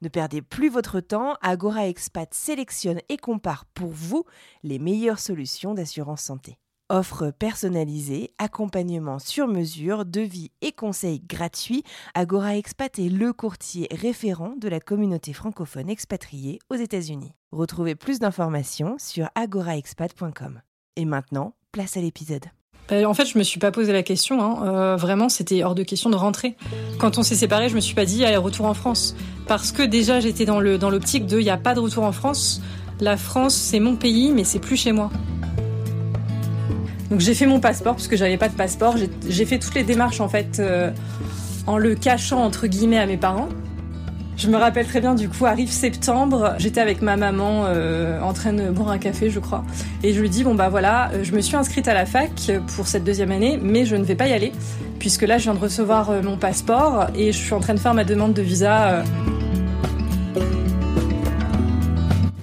Ne perdez plus votre temps, Agora Expat sélectionne et compare pour vous les meilleures solutions d'assurance santé. Offre personnalisée, accompagnement sur mesure, devis et conseils gratuits, Agora Expat est le courtier référent de la communauté francophone expatriée aux États-Unis. Retrouvez plus d'informations sur agoraexpat.com. Et maintenant, place à l'épisode. Bah, en fait, je me suis pas posé la question. hein. Euh, vraiment, c'était hors de question de rentrer. Quand on s'est séparés, je me suis pas dit allez retour en France, parce que déjà j'étais dans l'optique de il y a pas de retour en France. La France, c'est mon pays, mais c'est plus chez moi. Donc j'ai fait mon passeport parce que j'avais pas de passeport. J'ai- J'ai fait toutes les démarches en fait euh, en le cachant entre guillemets à mes parents. Je me rappelle très bien, du coup, arrive septembre, j'étais avec ma maman euh, en train de boire un café, je crois. Et je lui dis, bon bah voilà, euh, je me suis inscrite à la fac pour cette deuxième année, mais je ne vais pas y aller, puisque là, je viens de recevoir euh, mon passeport et je suis en train de faire ma demande de visa.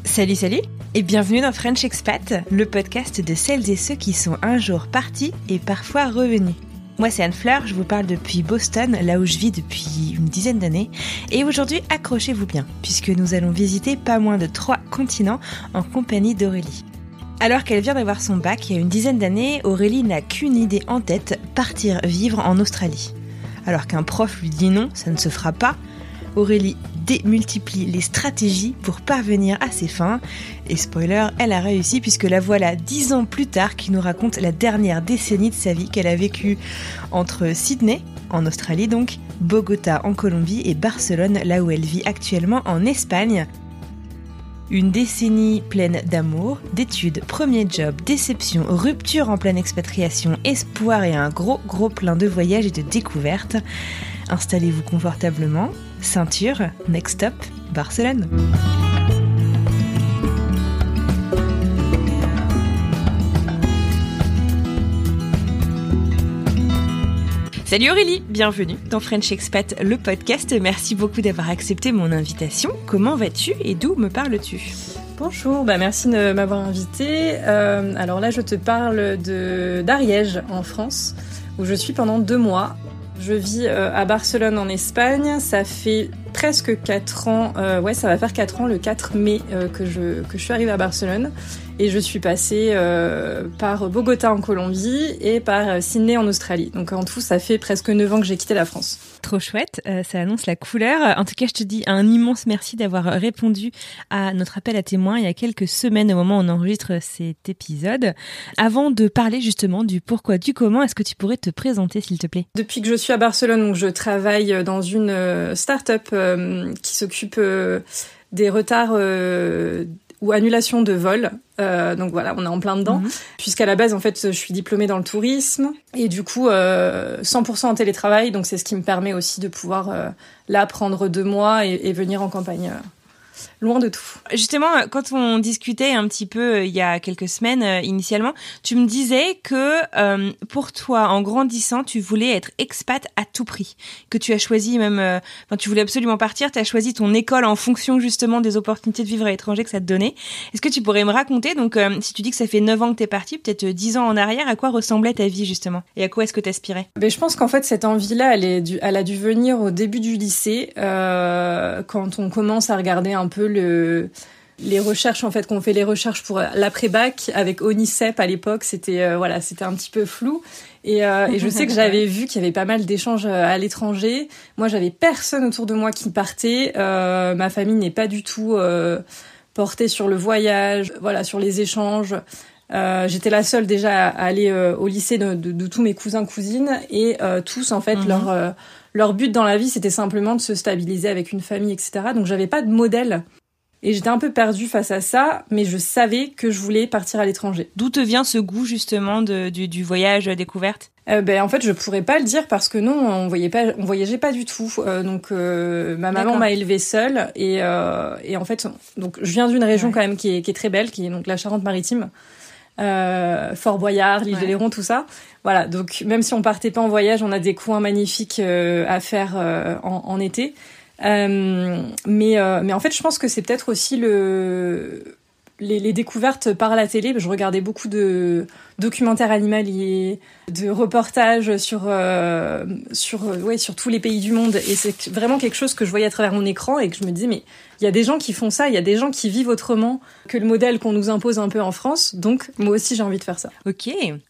Salut, salut et bienvenue dans French Expat, le podcast de celles et ceux qui sont un jour partis et parfois revenus. Moi c'est Anne Fleur, je vous parle depuis Boston, là où je vis depuis une dizaine d'années, et aujourd'hui accrochez-vous bien, puisque nous allons visiter pas moins de trois continents en compagnie d'Aurélie. Alors qu'elle vient d'avoir son bac il y a une dizaine d'années, Aurélie n'a qu'une idée en tête, partir vivre en Australie. Alors qu'un prof lui dit non, ça ne se fera pas, Aurélie démultiplie les stratégies pour parvenir à ses fins. Et spoiler, elle a réussi puisque la voilà dix ans plus tard qui nous raconte la dernière décennie de sa vie qu'elle a vécue entre Sydney, en Australie donc, Bogota en Colombie et Barcelone là où elle vit actuellement en Espagne. Une décennie pleine d'amour, d'études, premier job, déception, rupture en pleine expatriation, espoir et un gros gros plein de voyages et de découvertes. Installez-vous confortablement, ceinture, next stop, Barcelone. Salut Aurélie, bienvenue dans French Expat, le podcast. Merci beaucoup d'avoir accepté mon invitation. Comment vas-tu et d'où me parles-tu? Bonjour, bah merci de m'avoir invité. Euh, alors là, je te parle de d'Ariège en France, où je suis pendant deux mois. Je vis euh, à Barcelone en Espagne. Ça fait presque quatre ans, euh, ouais, ça va faire quatre ans le 4 mai euh, que je que je suis arrivée à Barcelone. Et je suis passée euh, par Bogota en Colombie et par Sydney en Australie. Donc en tout, ça fait presque neuf ans que j'ai quitté la France. Trop chouette, ça annonce la couleur. En tout cas, je te dis un immense merci d'avoir répondu à notre appel à témoins il y a quelques semaines au moment où on enregistre cet épisode. Avant de parler justement du pourquoi, du comment, est-ce que tu pourrais te présenter s'il te plaît? Depuis que je suis à Barcelone, donc je travaille dans une start-up qui s'occupe euh, des retards euh, ou annulations de vols. Euh, donc voilà, on est en plein dedans. Mhm. Puisqu'à la base, en fait, je suis diplômée dans le tourisme et du coup, euh, 100% en télétravail. Donc c'est ce qui me permet aussi de pouvoir euh, là prendre deux mois et, et venir en campagne. Loin de tout. Justement, quand on discutait un petit peu euh, il y a quelques semaines euh, initialement, tu me disais que euh, pour toi, en grandissant, tu voulais être expat à tout prix, que tu as choisi même, euh, enfin tu voulais absolument partir, tu as choisi ton école en fonction justement des opportunités de vivre à l'étranger que ça te donnait. Est-ce que tu pourrais me raconter, donc euh, si tu dis que ça fait 9 ans que t'es parti, peut-être 10 ans en arrière, à quoi ressemblait ta vie justement Et à quoi est-ce que t'aspirais? Mais je pense qu'en fait cette envie-là, elle, est elle a dû venir au début du lycée, quand on commence à regarder un peu le, les recherches en fait qu'on fait les recherches pour l'après-bac avec Onicep à l'époque, c'était euh, voilà, c'était un petit peu flou. Et, euh, et je sais que j'avais vu qu'il y avait pas mal d'échanges euh, à l'étranger. Moi, j'avais personne autour de moi qui partait. Euh, ma famille n'est pas du tout portée sur le voyage, voilà, sur les échanges. J'étais la seule déjà à aller au lycée de, de- de tous mes cousins cousines et tous en fait Mhm. leur leur but dans la vie c'était simplement de se stabiliser avec une famille etc. Donc j'avais pas de modèle. Et j'étais un peu perdue face à ça, mais je savais que je voulais partir à l'étranger. D'où te vient ce goût justement de, du, du voyage découverte? Euh, ben en fait je pourrais pas le dire parce que non on voyait pas on voyageait pas du tout. Euh, donc euh, ma maman m'a élevée seule et euh, et en fait donc je viens d'une région quand même qui est qui est très belle qui est donc la Charente-Maritime Fort Boyard l'île de Léron tout ça. Voilà donc même si on partait pas en voyage on a des coins magnifiques à faire en, en, été. Mais mais en fait je pense que c'est peut-être aussi le les, les, découvertes par la télé. Je regardais beaucoup de documentaires animaliers, de reportages sur euh, sur euh, ouais sur tous les pays du monde. Et c'est vraiment quelque chose que je voyais à travers mon écran et que je me disais mais il y a des gens qui font ça, il y a des gens qui vivent autrement que le modèle qu'on nous impose un peu en France. Donc moi aussi j'ai envie de faire ça. Ok.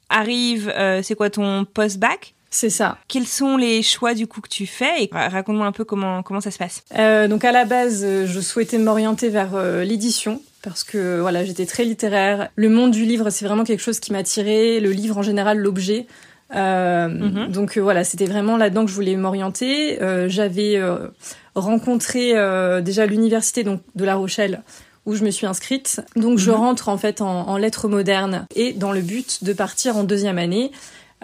Arrive, euh, c'est quoi ton post-bac? C'est ça. Quels sont les choix du coup que tu fais? Et raconte-moi un peu comment comment ça se passe. Euh, donc à la base, je souhaitais m'orienter vers euh, l'édition parce que voilà, j'étais très littéraire. Le monde du livre, c'est vraiment quelque chose qui m'attirait. Le livre en général, l'objet. Euh, mhm. Donc euh, voilà, c'était vraiment là-dedans que je voulais m'orienter. Euh, J'avais rencontré déjà l'université donc de La Rochelle où je me suis inscrite. Donc je mhm. rentre en fait en, en lettres modernes et dans le but de partir en deuxième année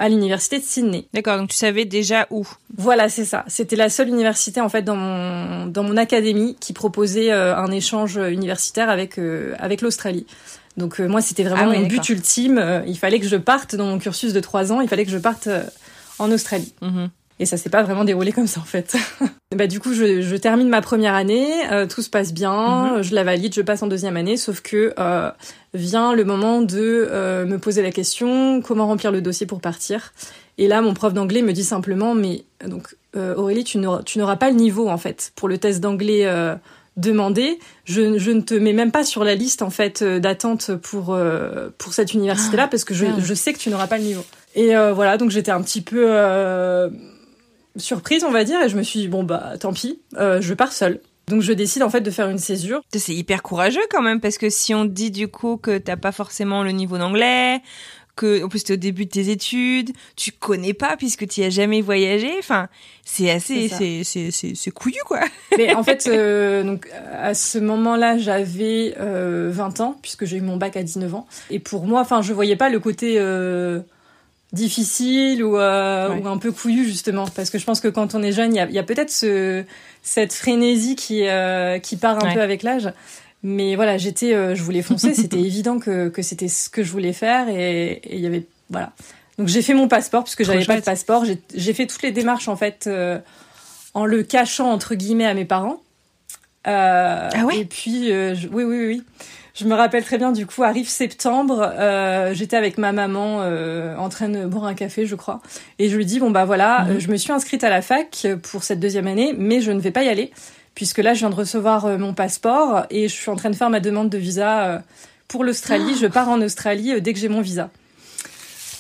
à l'université de Sydney. D'accord, donc tu savais déjà où Voilà, c'est ça. C'était la seule université en fait dans mon dans mon académie qui proposait euh, un échange universitaire avec euh, avec l'Australie. Donc euh, moi, c'était vraiment ah mon but ultime. il fallait que je parte dans mon cursus de trois ans. Il fallait que je parte en Australie. Mhm. Et ça s'est pas vraiment déroulé comme ça en fait. bah du coup, je, je, termine ma première année, euh, tout se passe bien, mhm. je la valide, je passe en deuxième année, sauf que euh, vient le moment de euh, me poser la question comment remplir le dossier pour partir. Et là, mon prof d'anglais me dit simplement mais donc euh, Aurélie, tu n'auras pas le niveau en fait pour le test d'anglais euh, demandé. Je, je, ne te mets même pas sur la liste en fait d'attente pour pour cette université là parce que je, je sais que tu n'auras pas le niveau. Et voilà, donc j'étais un petit peu surprise, on va dire, et je me suis dit, bon, bah, tant pis, euh, je pars seule. Donc je décide en fait de faire une césure. C'est hyper courageux quand même parce que si on dit du coup que t'as pas forcément le niveau d'anglais, que en plus t'es au début de tes études, tu connais pas puisque tu as jamais voyagé, enfin c'est assez c'est c'est c'est couillu quoi. Mais en fait euh, donc à ce moment-là j'avais euh, 20 ans puisque j'ai eu mon bac à 19 ans et pour moi enfin je voyais pas le côté euh, difficile ou, euh, ou un peu couillu justement. Parce que je pense que quand on est jeune il y a, y a peut-être ce cette frénésie qui euh, qui part un peu avec l'âge. Mais voilà j'étais euh, je voulais foncer. C'était évident que que c'était ce que je voulais faire et il y avait voilà. Donc j'ai fait mon passeport puisque j'avais pas de passeport. J'ai fait toutes les démarches en fait euh, en le cachant entre guillemets à mes parents. Ah ouais? et puis je, oui oui oui je me rappelle très bien, du coup, arrive septembre, euh, j'étais avec ma maman euh, en train de boire un café, je crois, et je lui dis bon bah voilà, mhm. je me suis inscrite à la fac pour cette deuxième année, mais je ne vais pas y aller puisque là je viens de recevoir euh, mon passeport et je suis en train de faire ma demande de visa euh, pour l'Australie. Je pars en Australie euh, dès que j'ai mon visa.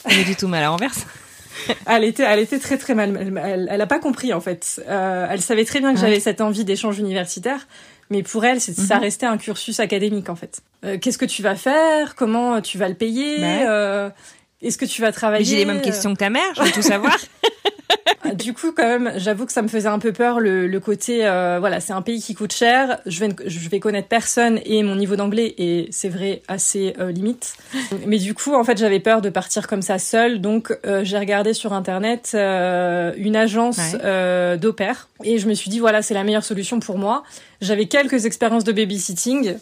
Elle est du tout mal à l'envers. elle était, elle était très très mal. Elle, elle, a pas compris en fait. elle savait très bien que j'avais cette envie d'échange universitaire, mais pour elle, c'est, ça mhm. restait un cursus académique en fait. Euh, qu'est-ce que tu vas faire? Comment tu vas le payer? Euh, Est-ce que tu vas travailler J'ai les mêmes questions que ta mère, je veux tout savoir. Du coup, quand même, j'avoue que ça me faisait un peu peur le, le côté, euh, voilà, c'est un pays qui coûte cher. Je vais, je vais connaître personne et mon niveau d'anglais est, c'est vrai, assez euh, limite. Mais du coup, en fait, j'avais peur de partir comme ça seule. Donc, euh, j'ai regardé sur internet euh, une agence ouais. d'au pair et je me suis dit, voilà, c'est la meilleure solution pour moi. J'avais quelques expériences de babysitting.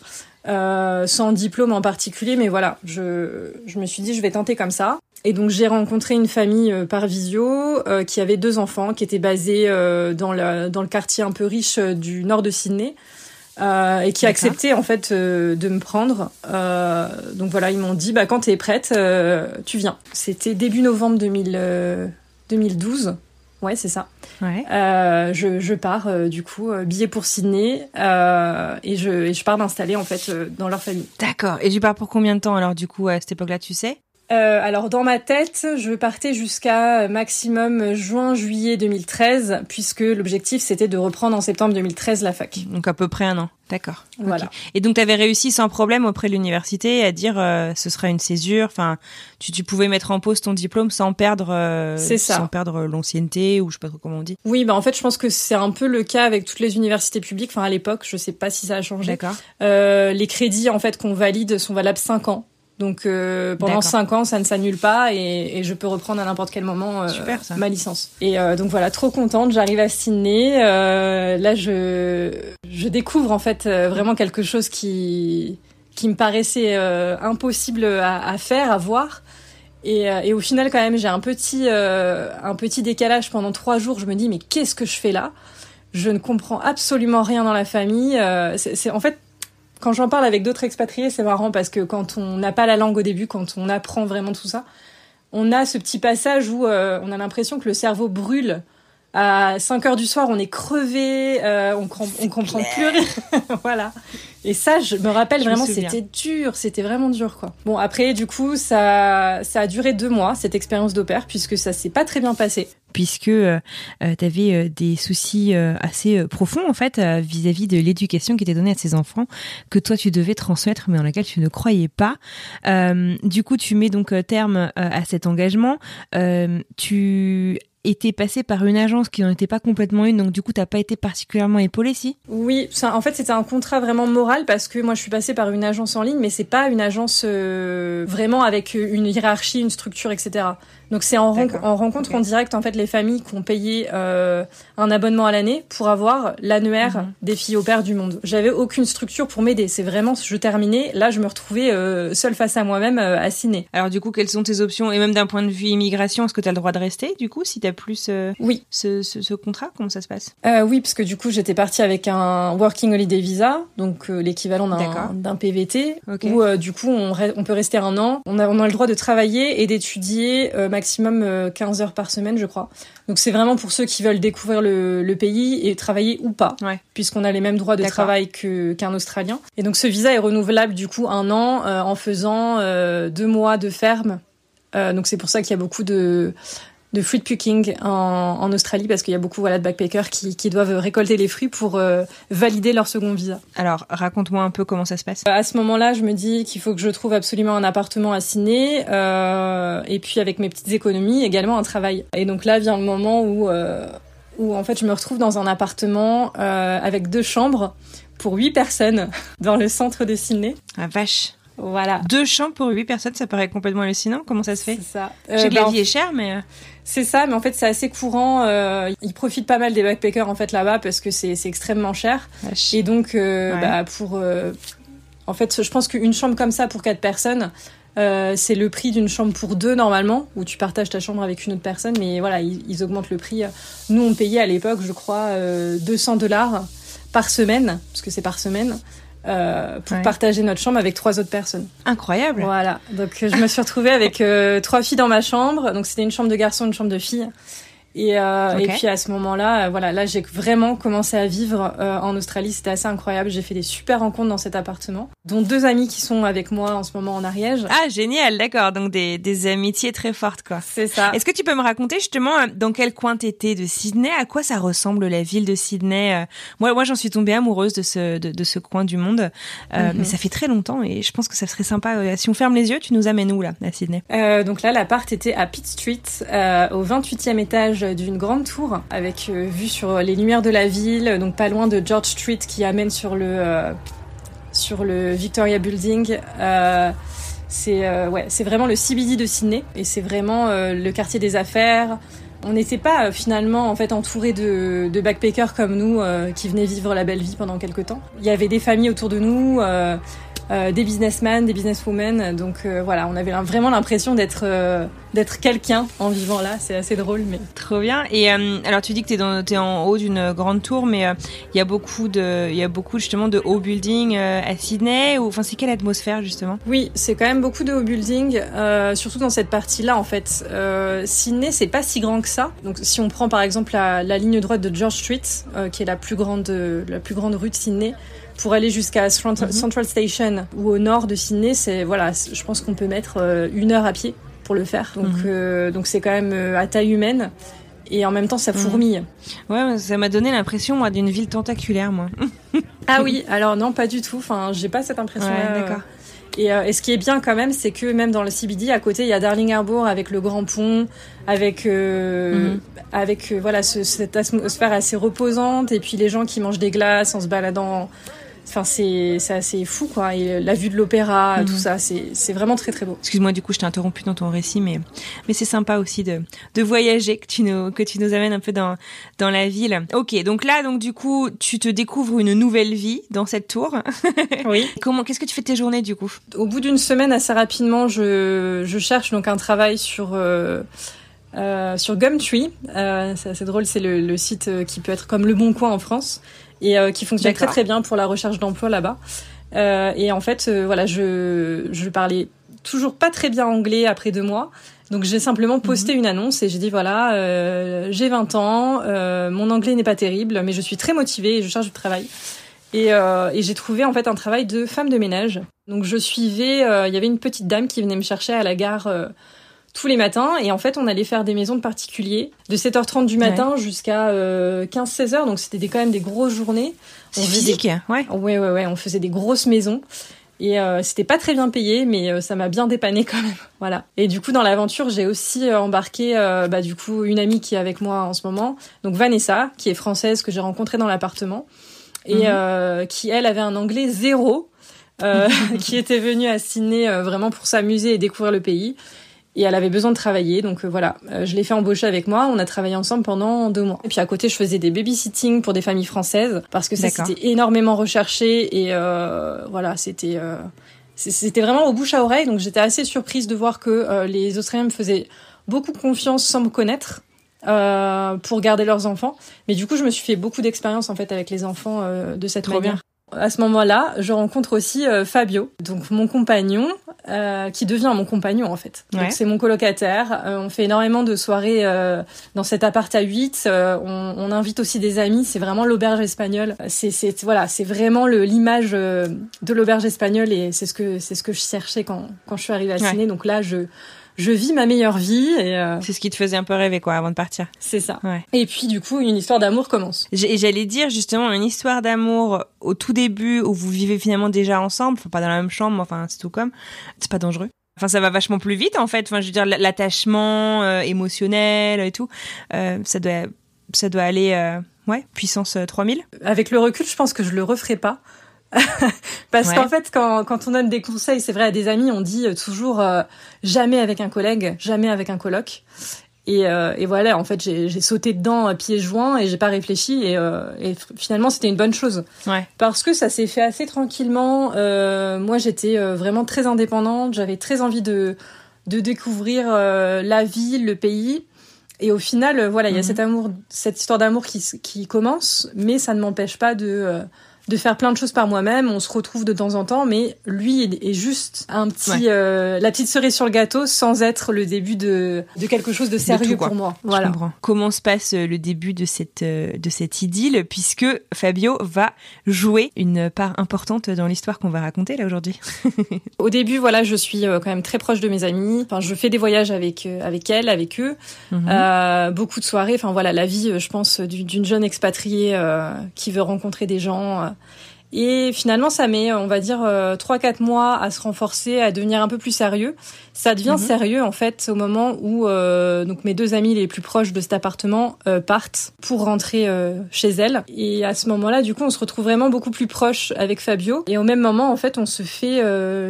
Euh, sans diplôme en particulier, mais voilà, je, je me suis dit je vais tenter comme ça. Et donc j'ai rencontré une famille euh, par visio euh, qui avait deux enfants, qui étaient basés euh, dans, le, dans le quartier un peu riche euh, du nord de Sydney. et qui acceptait en fait de me prendre. donc voilà, ils m'ont dit bah quand t'es prête, tu viens. C'était début novembre 2000, 2012. Ouais, c'est ça. Ouais. Euh, je, je pars euh, du coup euh, billet pour Sydney et je, et je pars m'installer en fait dans leur famille. D'accord. Et tu pars pour combien de temps alors du coup à cette époque-là, tu sais? Euh, alors dans ma tête, je partais jusqu'à maximum juin-juillet 2013, puisque l'objectif c'était de reprendre en septembre 2013 la fac. Donc à peu près un an. D'accord. Voilà. Et donc tu avais réussi sans problème auprès de l'université à dire euh, ce sera une césure. Enfin, tu, tu pouvais mettre en pause ton diplôme sans perdre, euh, ça. sans perdre l'ancienneté ou je sais pas trop comment on dit. Oui, bah en fait, je pense que c'est un peu le cas avec toutes les universités publiques. Enfin, à l'époque, je sais pas si ça a changé. D'accord. Euh, les crédits en fait qu'on valide sont valables 5 ans. Donc euh, pendant D'accord. 5 ans, ça ne s'annule pas et, et je peux reprendre à n'importe quel moment euh, Super, ma licence. Et euh, donc voilà, trop contente, j'arrive à Sydney. Euh, là, je je découvre en fait euh, vraiment quelque chose qui qui me paraissait euh, impossible à, à faire, à voir. Et, euh, et au final, quand même, j'ai un petit euh, un petit décalage pendant trois jours. Je me dis mais qu'est-ce que je fais là? Je ne comprends absolument rien dans la famille. Euh, c'est c'est- en fait quand j'en parle avec d'autres expatriés, c'est marrant parce que quand on n'a pas la langue au début, quand on apprend vraiment tout ça, on a ce petit passage où euh, on a l'impression que le cerveau brûle. À 5 heures du soir, on est crevé, euh, on, com- on comprend plus rien. voilà. Et ça, je me rappelle Je vraiment, c'était dur, c'était vraiment dur, quoi. Bon, après, du coup, ça, ça a duré deux mois, cette expérience d'opère, puisque ça s'est pas très bien passé. Puisque euh, tu avais des soucis euh, assez euh, profonds en fait euh, vis-à-vis de l'éducation qui était donnée à ces enfants que toi tu devais transmettre mais en laquelle tu ne croyais pas. Euh, du coup, tu mets donc euh, terme euh, à cet engagement. Euh, tu étais passé par une agence qui n'en était pas complètement une, donc du coup, t'as pas été particulièrement épaulé, si? Oui, en fait, c'était un contrat vraiment moral parce que moi, je suis passée par une agence en ligne, mais c'est pas une agence euh, vraiment avec une hiérarchie, une structure, etc. Donc c'est en, en rencontre en direct en fait les familles qui ont payé euh, un abonnement à l'année pour avoir l'annuaire Mhm. des filles au père du monde. J'avais aucune structure pour m'aider. C'est vraiment je terminais. Là, je me retrouvais euh, seule face à moi-même euh, à Sydney. Alors du coup, quelles sont tes options? Et même d'un point de vue immigration, est-ce que tu as le droit de rester du coup si tu as plus euh, Oui. ce, ce, ce contrat? Comment ça se passe? Euh, oui, parce que du coup, j'étais partie avec un Working Holiday Visa, donc euh, l'équivalent d'un d'un PVT, Ok. où euh, du coup, on, on peut rester un an. On a, on a le droit de travailler et d'étudier euh, maximum euh, 15 heures par semaine, je crois. Donc c'est vraiment pour ceux qui veulent découvrir le, le pays et travailler ou pas, Ouais. puisqu'on a les mêmes droits de travail qu'un Australien. Et donc ce visa est renouvelable du coup un an euh, en faisant euh, deux mois de ferme. Euh, donc c'est pour ça qu'il y a beaucoup de de fruit picking en, en Australie parce qu'il y a beaucoup voilà de backpackers qui, qui doivent récolter les fruits pour euh, valider leur second visa. Alors, raconte-moi un peu comment ça se passe. À ce moment-là, je me dis qu'il faut que je trouve absolument un appartement à Sydney euh, et puis avec mes petites économies également un travail. Et donc là vient le moment où euh, où en fait je me retrouve dans un appartement avec deux chambres pour huit personnes dans le centre de Sydney. Ah vache Voilà. Deux chambres pour huit personnes, ça paraît complètement hallucinant. Comment ça se fait? C'est ça. Je sais que bah, la en vie est chère, mais C'est ça, mais en fait c'est assez courant. Euh, ils profitent pas mal des backpackers en fait là-bas parce que c'est extrêmement cher. vache. Et donc euh, Ouais. bah, pour euh, en fait je pense qu'une chambre comme ça pour quatre personnes c'est le prix d'une chambre pour deux normalement où tu partages ta chambre avec une autre personne. Mais voilà ils, ils augmentent le prix. Nous on payait à l'époque je crois euh, 200 dollars par semaine parce que c'est par semaine. Euh, pour Ouais. partager notre chambre avec trois autres personnes. incroyable. Voilà, donc je me suis retrouvée avec euh, trois filles dans ma chambre. Donc c'était une chambre de garçon, une chambre de fille. Et, euh, et puis à ce moment-là, euh, voilà, là j'ai vraiment commencé à vivre euh, en Australie. C'était assez incroyable. J'ai fait des super rencontres dans cet appartement, dont deux amis qui sont avec moi en ce moment en Ariège. Ah génial, d'accord. Donc des, des amitiés très fortes quoi. C'est ça. Est-ce que tu peux me raconter justement euh, dans quel coin t'étais de Sydney? À quoi ça ressemble la ville de Sydney euh? Moi, moi, j'en suis tombée amoureuse de ce de, de ce coin du monde, Euh, Mhm. mais ça fait très longtemps et je pense que ça serait sympa. si on ferme les yeux, tu nous amènes où là, à Sydney? Euh, donc là, l'appart était à Pitt Street, euh, au 28e étage d'une grande tour, avec euh, vue sur les lumières de la ville, donc pas loin de George Street qui amène sur le euh, sur le Victoria Building. Euh, c'est ouais, vraiment le CBD de Sydney et c'est vraiment le quartier des affaires. On n'était pas finalement en fait entouré de, de backpackers comme nous qui venaient vivre la belle vie pendant quelques temps. Il y avait des familles autour de nous. Euh, des businessmen, des businesswomen. Donc euh, voilà, on avait vraiment l'impression d'être euh, d'être quelqu'un en vivant là. C'est assez drôle, mais Trop bien. Et euh, alors tu dis que t'es dans t'es en haut d'une grande tour, mais euh, il y a beaucoup de il y a beaucoup justement de hauts buildings euh, à Sydney. Ou enfin c'est quelle atmosphère justement? Oui, c'est quand même beaucoup de hauts buildings, euh, surtout dans cette partie-là en fait. Euh, Sydney, c'est pas si grand que ça. Donc si on prend par exemple la, la ligne droite de George Street, euh, qui est la plus grande la plus grande rue de Sydney. Pour aller jusqu'à Central Station ou au nord de Sydney, c'est voilà, je pense qu'on peut mettre une heure à pied pour le faire. Donc donc c'est quand même à taille humaine et en même temps ça fourmille. Ouais, ça m'a donné l'impression moi d'une ville tentaculaire moi. ah oui, alors non pas du tout. Enfin, j'ai pas cette impression. Ouais, D'accord. Euh, et, ce qui est bien quand même, c'est que même dans le CBD, à côté, il y a Darling Harbour avec le grand pont, avec euh, mhm. avec euh, voilà cette atmosphère assez reposante, et puis les gens qui mangent des glaces en se baladant Enfin, c'est assez fou, quoi. Et la vue de l'opéra, mhm. tout ça, c'est vraiment très très beau. Excuse-moi, du coup, je t'ai interrompu dans ton récit, mais mais c'est sympa aussi de de voyager, que tu nous que tu nous amènes un peu dans dans la ville. Ok, donc là, donc du coup, tu te découvres une nouvelle vie dans cette tour. oui. Comment Qu'est-ce que tu fais de tes journées du coup? Au bout d'une semaine, assez rapidement, je je cherche donc un travail sur euh, euh, sur Gumtree. Euh, c'est assez drôle, c'est le, le, site qui peut être comme Le Bon Coin en France et euh, qui fonctionne très très bien pour la recherche d'emploi là-bas. Euh, et en fait, euh, voilà, je, je parlais toujours pas très bien anglais après deux mois. Donc j'ai simplement posté mhm. une annonce et j'ai dit voilà, euh, j'ai 20 ans, euh, mon anglais n'est pas terrible, mais je suis très motivée et je cherche du travail. Et, euh, et j'ai trouvé en fait un travail de femme de ménage. Donc je suivais, il y avait une petite dame qui venait me chercher à la gare tous les matins. Et en fait, on allait faire des maisons de particuliers de 7h30 du matin jusqu'à 15-16h. Euh, Donc, c'était quand même des grosses journées. C'est physique, ouais. Ouais, ouais, ouais. On faisait des grosses maisons. Et euh, c'était pas très bien payé, mais euh, ça m'a bien dépanné quand même. Voilà. Et du coup, dans l'aventure, j'ai aussi embarqué, bah, du coup, une amie qui est avec moi en ce moment, donc Vanessa, qui est française que j'ai rencontrée dans l'appartement et mhm. qui elle avait un anglais zéro, qui était venue à Sydney vraiment pour s'amuser et découvrir le pays et elle avait besoin de travailler. Donc euh, voilà, euh, je l'ai fait embaucher avec moi. On a travaillé ensemble pendant deux mois. Et puis à côté, je faisais des babysitting pour des familles françaises parce que ça c'était énormément recherché et euh, voilà, c'était euh, c'était vraiment au bouche à oreille. Donc j'étais assez surprise de voir que les Australiens me faisaient beaucoup confiance sans me connaître. pour garder leurs enfants. Mais du coup, je me suis fait beaucoup d'expérience en fait avec les enfants de cette Trop manière. À ce moment-là, je rencontre aussi euh, Fabio, donc mon compagnon, euh, qui devient mon compagnon en fait. Donc c'est mon colocataire. Euh, on fait énormément de soirées dans cet appart à 8. On, on, invite aussi des amis. C'est vraiment l'auberge espagnole. C'est voilà, c'est vraiment l'image de l'auberge espagnole et c'est ce que c'est ce que je cherchais quand quand je suis arrivée à Sydney. Donc là, je je vis ma meilleure vie et euh... c'est ce qui te faisait un peu rêver quoi avant de partir. C'est ça. Ouais. Et puis du coup une histoire d'amour commence. Et j'allais dire justement une histoire d'amour au tout début où vous vivez finalement déjà ensemble, enfin pas dans la même chambre, enfin c'est tout comme, c'est pas dangereux. Enfin, ça va vachement plus vite en fait. Enfin, je veux dire, l'attachement euh, émotionnel et tout, euh, ça doit, ça doit aller, euh, ouais, puissance 3000. Avec le recul, je pense que je le referai pas. Parce qu'en fait, quand, quand on donne des conseils, c'est vrai à des amis, on dit toujours euh, jamais avec un collègue, jamais avec un coloc. Et, euh, et voilà, en fait, j'ai sauté dedans à pieds joints et j'ai pas réfléchi et, euh, et finalement c'était une bonne chose. Ouais. Parce que ça s'est fait assez tranquillement. moi, j'étais vraiment très indépendante, j'avais très envie de de découvrir la ville, le pays. Et au final, voilà, il y a mhm. cet amour, cette histoire d'amour qui, qui commence, mais ça ne m'empêche pas de de faire plein de choses par moi-même. On se retrouve de temps en temps, mais lui est, juste un petit, euh, la petite cerise sur le gâteau, sans être le début de, de quelque chose de sérieux pour moi. Voilà. Comment se passe euh, le début de cette euh, de cette idylle, puisque Fabio va jouer une part importante dans l'histoire qu'on va raconter là aujourd'hui? Au début, voilà, je suis quand même très proche de mes amis. Enfin, je fais des voyages avec avec elle, avec eux, mhm. euh, beaucoup de soirées. Enfin voilà, la vie, je pense, d'une jeune expatriée qui veut rencontrer des gens et finalement, ça met, on va dire, euh, trois quatre mois à se renforcer, à devenir un peu plus sérieux. Ça devient mhm. sérieux en fait au moment où euh, donc mes deux amis les plus proches de cet appartement euh, partent pour rentrer chez elles. Et à ce moment-là, du coup, on se retrouve vraiment beaucoup plus proche avec Fabio. Et au même moment, en fait, on se fait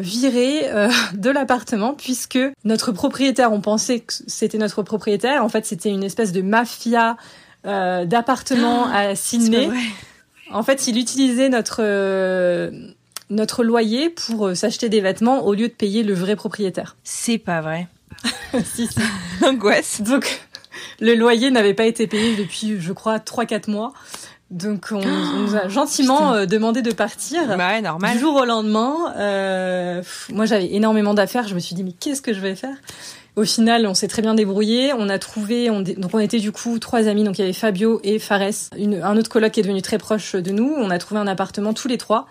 virer de l'appartement puisque notre propriétaire, on pensait que c'était notre propriétaire, en fait, c'était une espèce de mafia d'appartements à Sydney. En fait, il utilisait notre euh, notre loyer pour euh, s'acheter des vêtements au lieu de payer le vrai propriétaire. C'est pas vrai. si, si. Angoisse. Donc, le loyer n'avait pas été payé depuis, je crois, 3-4 mois. Donc, on, nous a gentiment euh, demandé de partir. Bah ouais, normal. Du jour au lendemain. Euh, moi, j'avais énormément d'affaires. Je me suis dit, mais qu'est-ce que je vais faire? Au final, on s'est très bien débrouillé. On a trouvé, on, donc on était du coup trois amis. Donc il y avait Fabio et Fares, un autre coloc qui est devenu très proche de nous. On a trouvé un appartement tous les trois.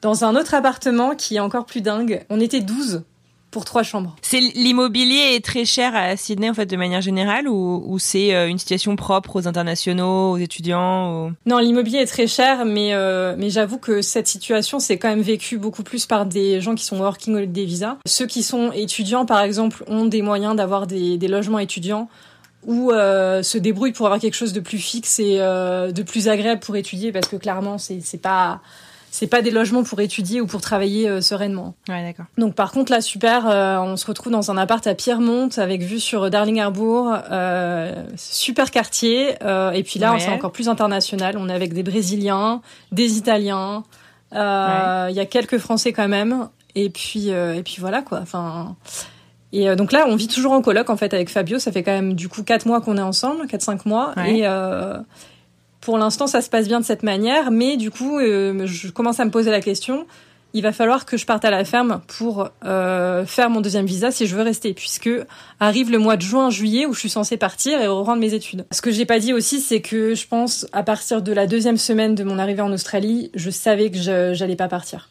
Dans un autre appartement qui est encore plus dingue, on était 12 pour trois chambres. C'est l'immobilier est très cher à Sydney en fait de manière générale ou, ou c'est euh, une situation propre aux internationaux, aux étudiants Non, l'immobilier est très cher, mais euh, mais j'avoue que cette situation c'est quand même vécu beaucoup plus par des gens qui sont working holiday visa. Ceux qui sont étudiants par exemple ont des moyens d'avoir des, des logements étudiants ou euh, se débrouillent pour avoir quelque chose de plus fixe et euh, de plus agréable pour étudier parce que clairement c'est c'est pas c'est pas des logements pour étudier ou pour travailler euh, sereinement. Ouais, d'accord. Donc par contre là super, euh, on se retrouve dans un appart à Pierremont avec vue sur Darling Harbour, euh, super quartier. Euh, et puis là, Ouais. c'est encore plus international. On est avec des Brésiliens, des Italiens. Il y a quelques Français quand même. Et puis euh, et puis voilà quoi. Enfin. Et euh, donc là, on vit toujours en coloc en fait avec Fabio. Ça fait quand même du coup quatre mois qu'on est ensemble, quatre cinq mois. Ouais. Et euh, pour l'instant, ça se passe bien de cette manière. Mais du coup, euh, je commence à me poser la question. Il va falloir que je parte à la ferme pour euh, faire mon deuxième visa si je veux rester, puisque arrive le mois de juin, juillet où je suis censée partir et reprendre mes études. Ce que j'ai pas dit aussi, c'est que je pense à partir de la deuxième semaine de mon arrivée en Australie, je savais que j'allais pas partir.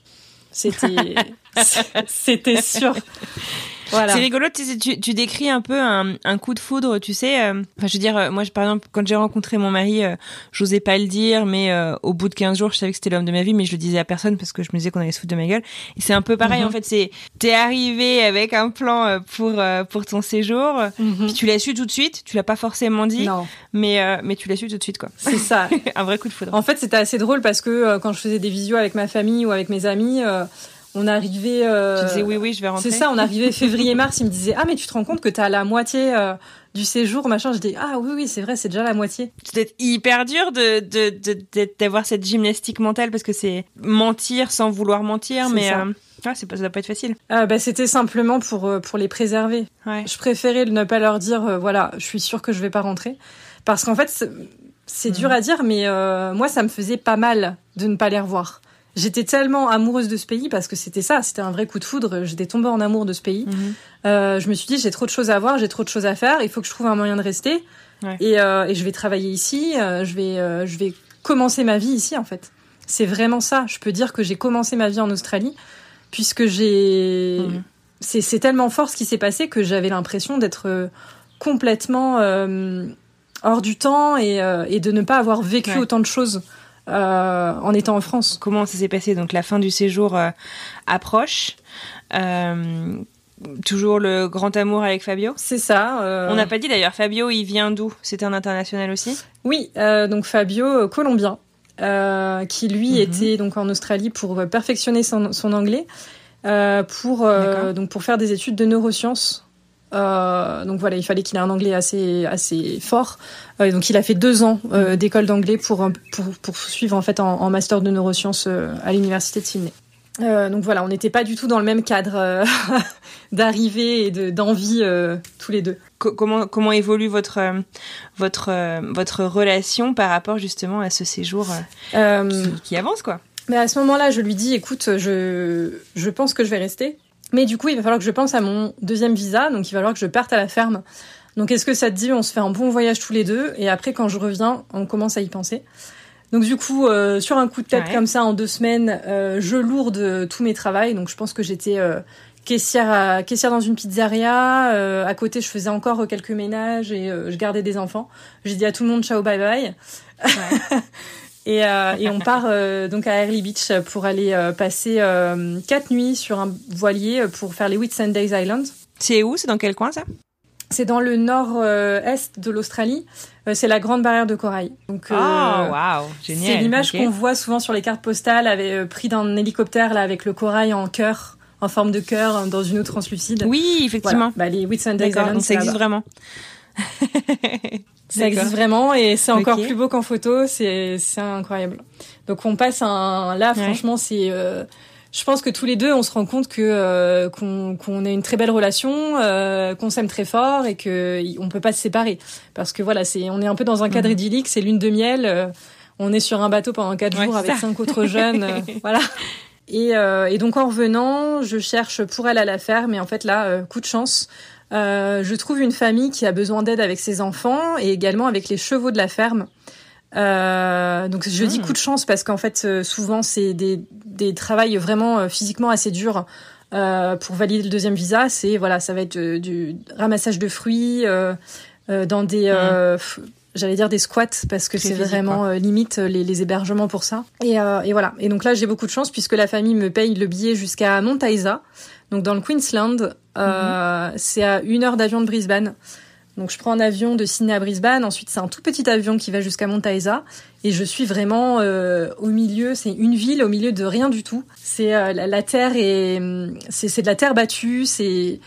C'était c'était sûr. Voilà. C'est rigolo, tu, sais, tu, tu décris un peu un, un coup de foudre, tu sais. euh, Enfin, je veux dire, euh, moi, je- par exemple, quand j'ai rencontré mon mari, euh, j'osais pas le dire, mais euh, au bout de 15 jours, je savais que c'était l'homme de ma vie, mais je le disais à personne parce que je me disais qu'on allait se foutre de ma gueule. Et c'est un peu pareil, Mhm. en fait. C'est t'es arrivé avec un plan euh, pour euh, pour ton séjour, Mhm. puis tu l'as su tout de suite. Tu l'as pas forcément dit, Non, mais euh, mais tu l'as su tout de suite, quoi. c'est ça. un vrai coup de foudre. En fait, c'était assez drôle parce que euh, quand je faisais des visios avec ma famille ou avec mes amis, euh, on arrivait. euh, tu disais oui, oui, je vais rentrer. C'est ça, on arrivait février-mars, ils me disaient Ah, mais tu te rends compte que t'as la moitié euh, du séjour, machin. Je dis Ah, oui, oui, c'est vrai, c'est déjà la moitié. C'est hyper dur de de de- de- d'avoir cette gymnastique mentale parce que c'est mentir sans vouloir mentir, mais ça. euh, ouais, c'est pas ça doit pas être facile. Euh, bah, C'était simplement pour, euh, pour les préserver. Ouais. Je préférais ne pas leur dire euh, Voilà, je suis sûre que je vais pas rentrer. Parce qu'en fait, c'est- c'est dur à dire, mais moi, ça me faisait pas mal de ne pas les revoir. J'étais tellement amoureuse de ce pays parce que c'était ça, c'était un vrai coup de foudre. J'étais tombée en amour de ce pays. Mhm. Euh, je me suis dit, j'ai trop de choses à voir, j'ai trop de choses à faire, il faut que je trouve un moyen de rester. Ouais. Et, euh, et je vais travailler ici, euh, je, vais, je vais commencer ma vie ici, en fait. C'est vraiment ça. Je peux dire que j'ai commencé ma vie en Australie, puisque j'ai. Mhm. C'est tellement fort ce qui s'est passé que j'avais l'impression d'être complètement euh, hors du temps et, euh, et de ne pas avoir vécu Ouais. autant de choses euh, en étant en France. Comment ça s'est passé? Donc la fin du séjour euh, approche. Euh, toujours le grand amour avec Fabio? C'est ça. On n'a pas dit d'ailleurs, Fabio, il vient d'où? C'était un international aussi? Oui, donc Fabio, colombien, qui lui Mhm. était donc en Australie pour perfectionner son, son anglais, pour donc pour faire des études de neurosciences. Euh, donc voilà, il fallait qu'il ait un anglais assez assez fort. Euh, donc il a fait deux ans euh, d'école d'anglais pour, pour pour suivre en fait en, en master de neurosciences à l'université de Sydney. Donc voilà, on n'était pas du tout dans le même cadre d'arrivée et de d'envie tous les deux. Co- comment comment évolue votre votre votre relation par rapport justement à ce séjour qui, qui avance quoi? Mais à ce moment-là, je lui dis, écoute, je, je pense que je vais rester. Mais du coup, il va falloir que je pense à mon deuxième visa, donc il va falloir que je parte à la ferme. Donc est-ce que ça te dit, on se fait un bon voyage tous les deux, et après, quand je reviens, on commence à y penser. Donc du coup, euh, sur un coup de tête Ouais. comme ça, en deux semaines, euh, je lourde tous mes travails. Donc je pense que j'étais euh, caissière, à, caissière dans une pizzeria. euh, à côté, je faisais encore quelques ménages et euh, je gardais des enfants. J'ai dit à tout le monde ciao, bye bye. Et, euh, et on part euh, donc à Early Beach pour aller euh, passer quatre nuits sur un voilier pour faire les Whitsundays Islands. C'est où? C'est dans quel coin ça? C'est dans le nord-est de l'Australie. C'est la grande barrière de corail. Donc euh, Oh waouh, génial. c'est l'image qu'on voit souvent sur les cartes postales, avec, euh, pris d'un hélicoptère là avec le corail en cœur, en forme de cœur euh, dans une eau translucide. Oui, Voilà. effectivement. Bah, les Whitsundays donc ça existe vraiment. Ça existe vraiment et c'est encore plus beau qu'en photo, c'est c'est incroyable. Donc on passe un là Ouais. franchement c'est euh, je pense que tous les deux on se rend compte que euh, qu'on qu'on a une très belle relation, euh, qu'on s'aime très fort et que on peut pas se séparer parce que voilà, c'est on est un peu dans un cadre Mhm. idyllique, c'est lune de miel, euh, on est sur un bateau pendant quatre Ouais, jours avec ça. cinq autres jeunes, euh, voilà. Et, euh, et donc en revenant, je cherche pour elle à la faire, mais en fait là, euh, coup de chance, Euh, je trouve une famille qui a besoin d'aide avec ses enfants et également avec les chevaux de la ferme. Euh, donc je dis hmm. coup de chance parce qu'en fait euh, souvent c'est des, des travails vraiment physiquement assez durs euh, pour valider le deuxième visa. C'est voilà ça va être du ramassage de fruits dans des hmm. j'allais dire des squats parce que c'est vraiment limite les, les, hébergements pour ça. Et, et voilà. Et donc là j'ai beaucoup de chance puisque la famille me paye le billet jusqu'à Montaïsa, donc dans le Queensland. Hmm. C'est à une heure d'avion de Brisbane. Donc je prends un avion de Sydney à Brisbane, ensuite c'est un tout petit avion qui va jusqu'à Montaïsa et je suis vraiment euh, au milieu, c'est une ville au milieu de rien du tout. C'est euh, la, terre et c'est de la terre battue, c'est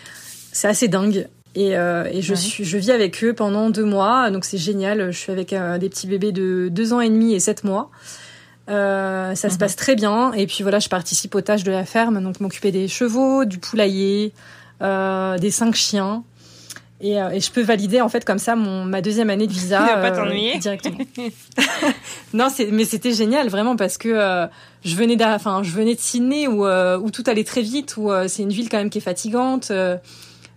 c'est assez dingue. Et, euh, et je suis je vis avec eux pendant deux mois, donc c'est génial. Je suis avec des petits bébés de deux ans et demi et sept mois. Ça se mhm. passe très bien et puis voilà, je participe aux tâches de la ferme, donc m'occuper des chevaux, du poulailler, des cinq chiens. Et, euh, et, je peux valider en fait comme ça mon ma deuxième année de visa tu pas euh, t'ennuyer directement. non, mais c'était génial vraiment parce que euh, je venais enfin je venais de Sydney où où tout allait très vite où c'est une ville quand même qui est fatigante.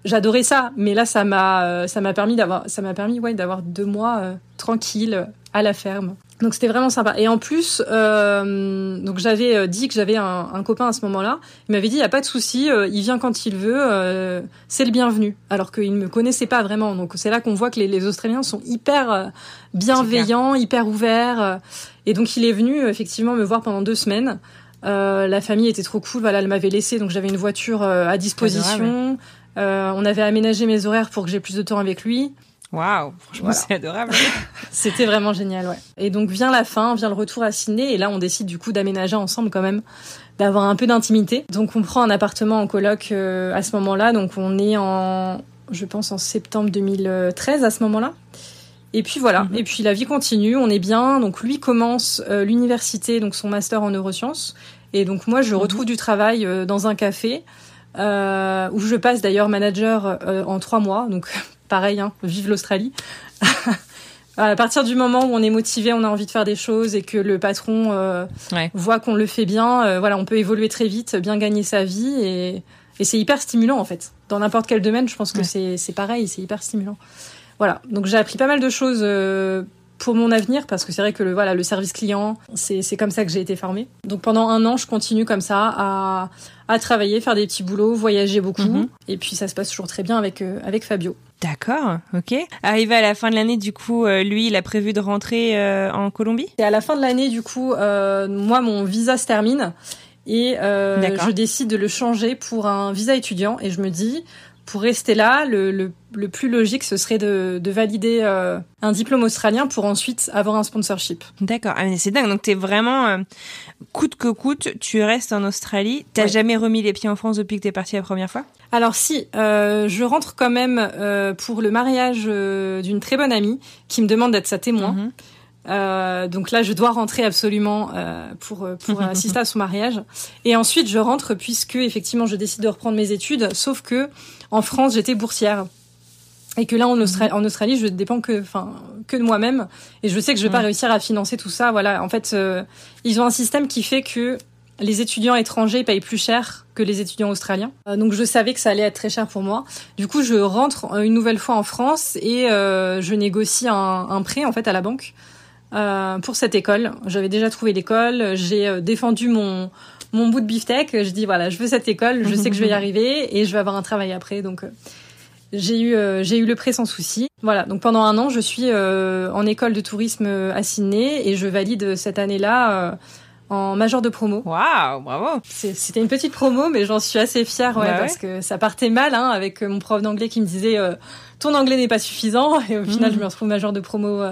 J'adorais ça, mais là ça m'a ça m'a permis d'avoir ça m'a permis ouais d'avoir deux mois tranquille à la ferme. Donc c'était vraiment sympa. Et en plus, euh, donc j'avais euh, dit que j'avais un, un, copain à ce moment-là. Il m'avait dit il y a pas de souci, euh, il vient quand il veut, euh, c'est le bienvenu. Alors qu'il me connaissait pas vraiment. Donc c'est là qu'on voit que les, les, Australiens sont hyper euh, bienveillants, hyper ouverts. Et donc il est venu effectivement me voir pendant deux semaines. la famille était trop cool. Voilà, elle m'avait laissé, donc j'avais une voiture à disposition. on avait aménagé mes horaires pour que j'ai plus de temps avec lui. Waouh, franchement, c'est adorable. C'était vraiment génial, ouais. Et donc vient la fin, vient le retour à Sydney, et là on décide du coup d'aménager ensemble quand même, d'avoir un peu d'intimité. Donc on prend un appartement en coloc euh, à ce moment-là, donc on est en, je pense en septembre 2013 à ce moment-là. Et puis voilà, mhm. et puis la vie continue, on est bien. Donc lui commence euh, l'université, donc son master en neurosciences, et donc moi je mhm. retrouve du travail euh, dans un café. où je passe d'ailleurs manager en trois mois, donc pareil, hein, vive l'Australie. à partir du moment où on est motivé, on a envie de faire des choses et que le patron euh, voit qu'on le fait bien, euh, voilà, on peut évoluer très vite, bien gagner sa vie et, c'est hyper stimulant en fait. Dans n'importe quel domaine, je pense que c'est pareil, c'est hyper stimulant. Voilà, donc j'ai appris pas mal de choses euh, pour mon avenir parce que c'est vrai que le voilà le service client c'est comme ça que j'ai été formée donc pendant un an je continue comme ça à, à travailler faire des petits boulots voyager beaucoup mhm. et puis ça se passe toujours très bien avec avec Fabio D'accord, ok. Arrivé à la fin de l'année, du coup, euh, lui, il a prévu de rentrer euh, en Colombie? Et à la fin de l'année, du coup, euh, moi, mon visa se termine et je décide de le changer pour un visa étudiant. Et je me dis, pour rester là, le, le, le plus logique, ce serait de, de valider euh, un diplôme australien pour ensuite avoir un sponsorship. D'accord. Ah, c'est dingue. Donc, t'es vraiment, euh, coûte que coûte, tu restes en Australie. T'as jamais remis les pieds en France depuis que t'es partie la première fois? Alors, si. Euh, je rentre quand même pour le mariage d'une très bonne amie qui me demande d'être sa témoin. Mhm. Euh, donc là, je dois rentrer absolument euh, pour pour assister à son mariage. Et ensuite, je rentre puisque effectivement, je décide de reprendre mes études. Sauf que en France, j'étais boursière et que là en Australie, en Australie je dépends que enfin que de moi-même et je sais que je vais pas réussir à financer tout ça voilà en fait euh, ils ont un système qui fait que les étudiants étrangers payent plus cher que les étudiants australiens. Euh, donc je savais que ça allait être très cher pour moi. Du coup, je rentre une nouvelle fois en France et euh, je négocie un, un, prêt en fait à la banque euh, pour cette école. J'avais déjà trouvé l'école, j'ai euh, défendu mon mon bout de beefsteak. Je dis voilà, je veux cette école, je sais que je vais y arriver et je vais avoir un travail après. Donc euh, j'ai eu j'ai eu le prêt sans souci. Voilà, donc pendant un an, je suis en école de tourisme à Sydney et je valide cette année-là en major de promo. Waouh, bravo. C'était une petite promo, mais j'en suis assez fière, ouais, bah parce que ça partait mal, hein, avec mon prof d'anglais qui me disait ton anglais n'est pas suffisant, et au final, je me retrouve major de promo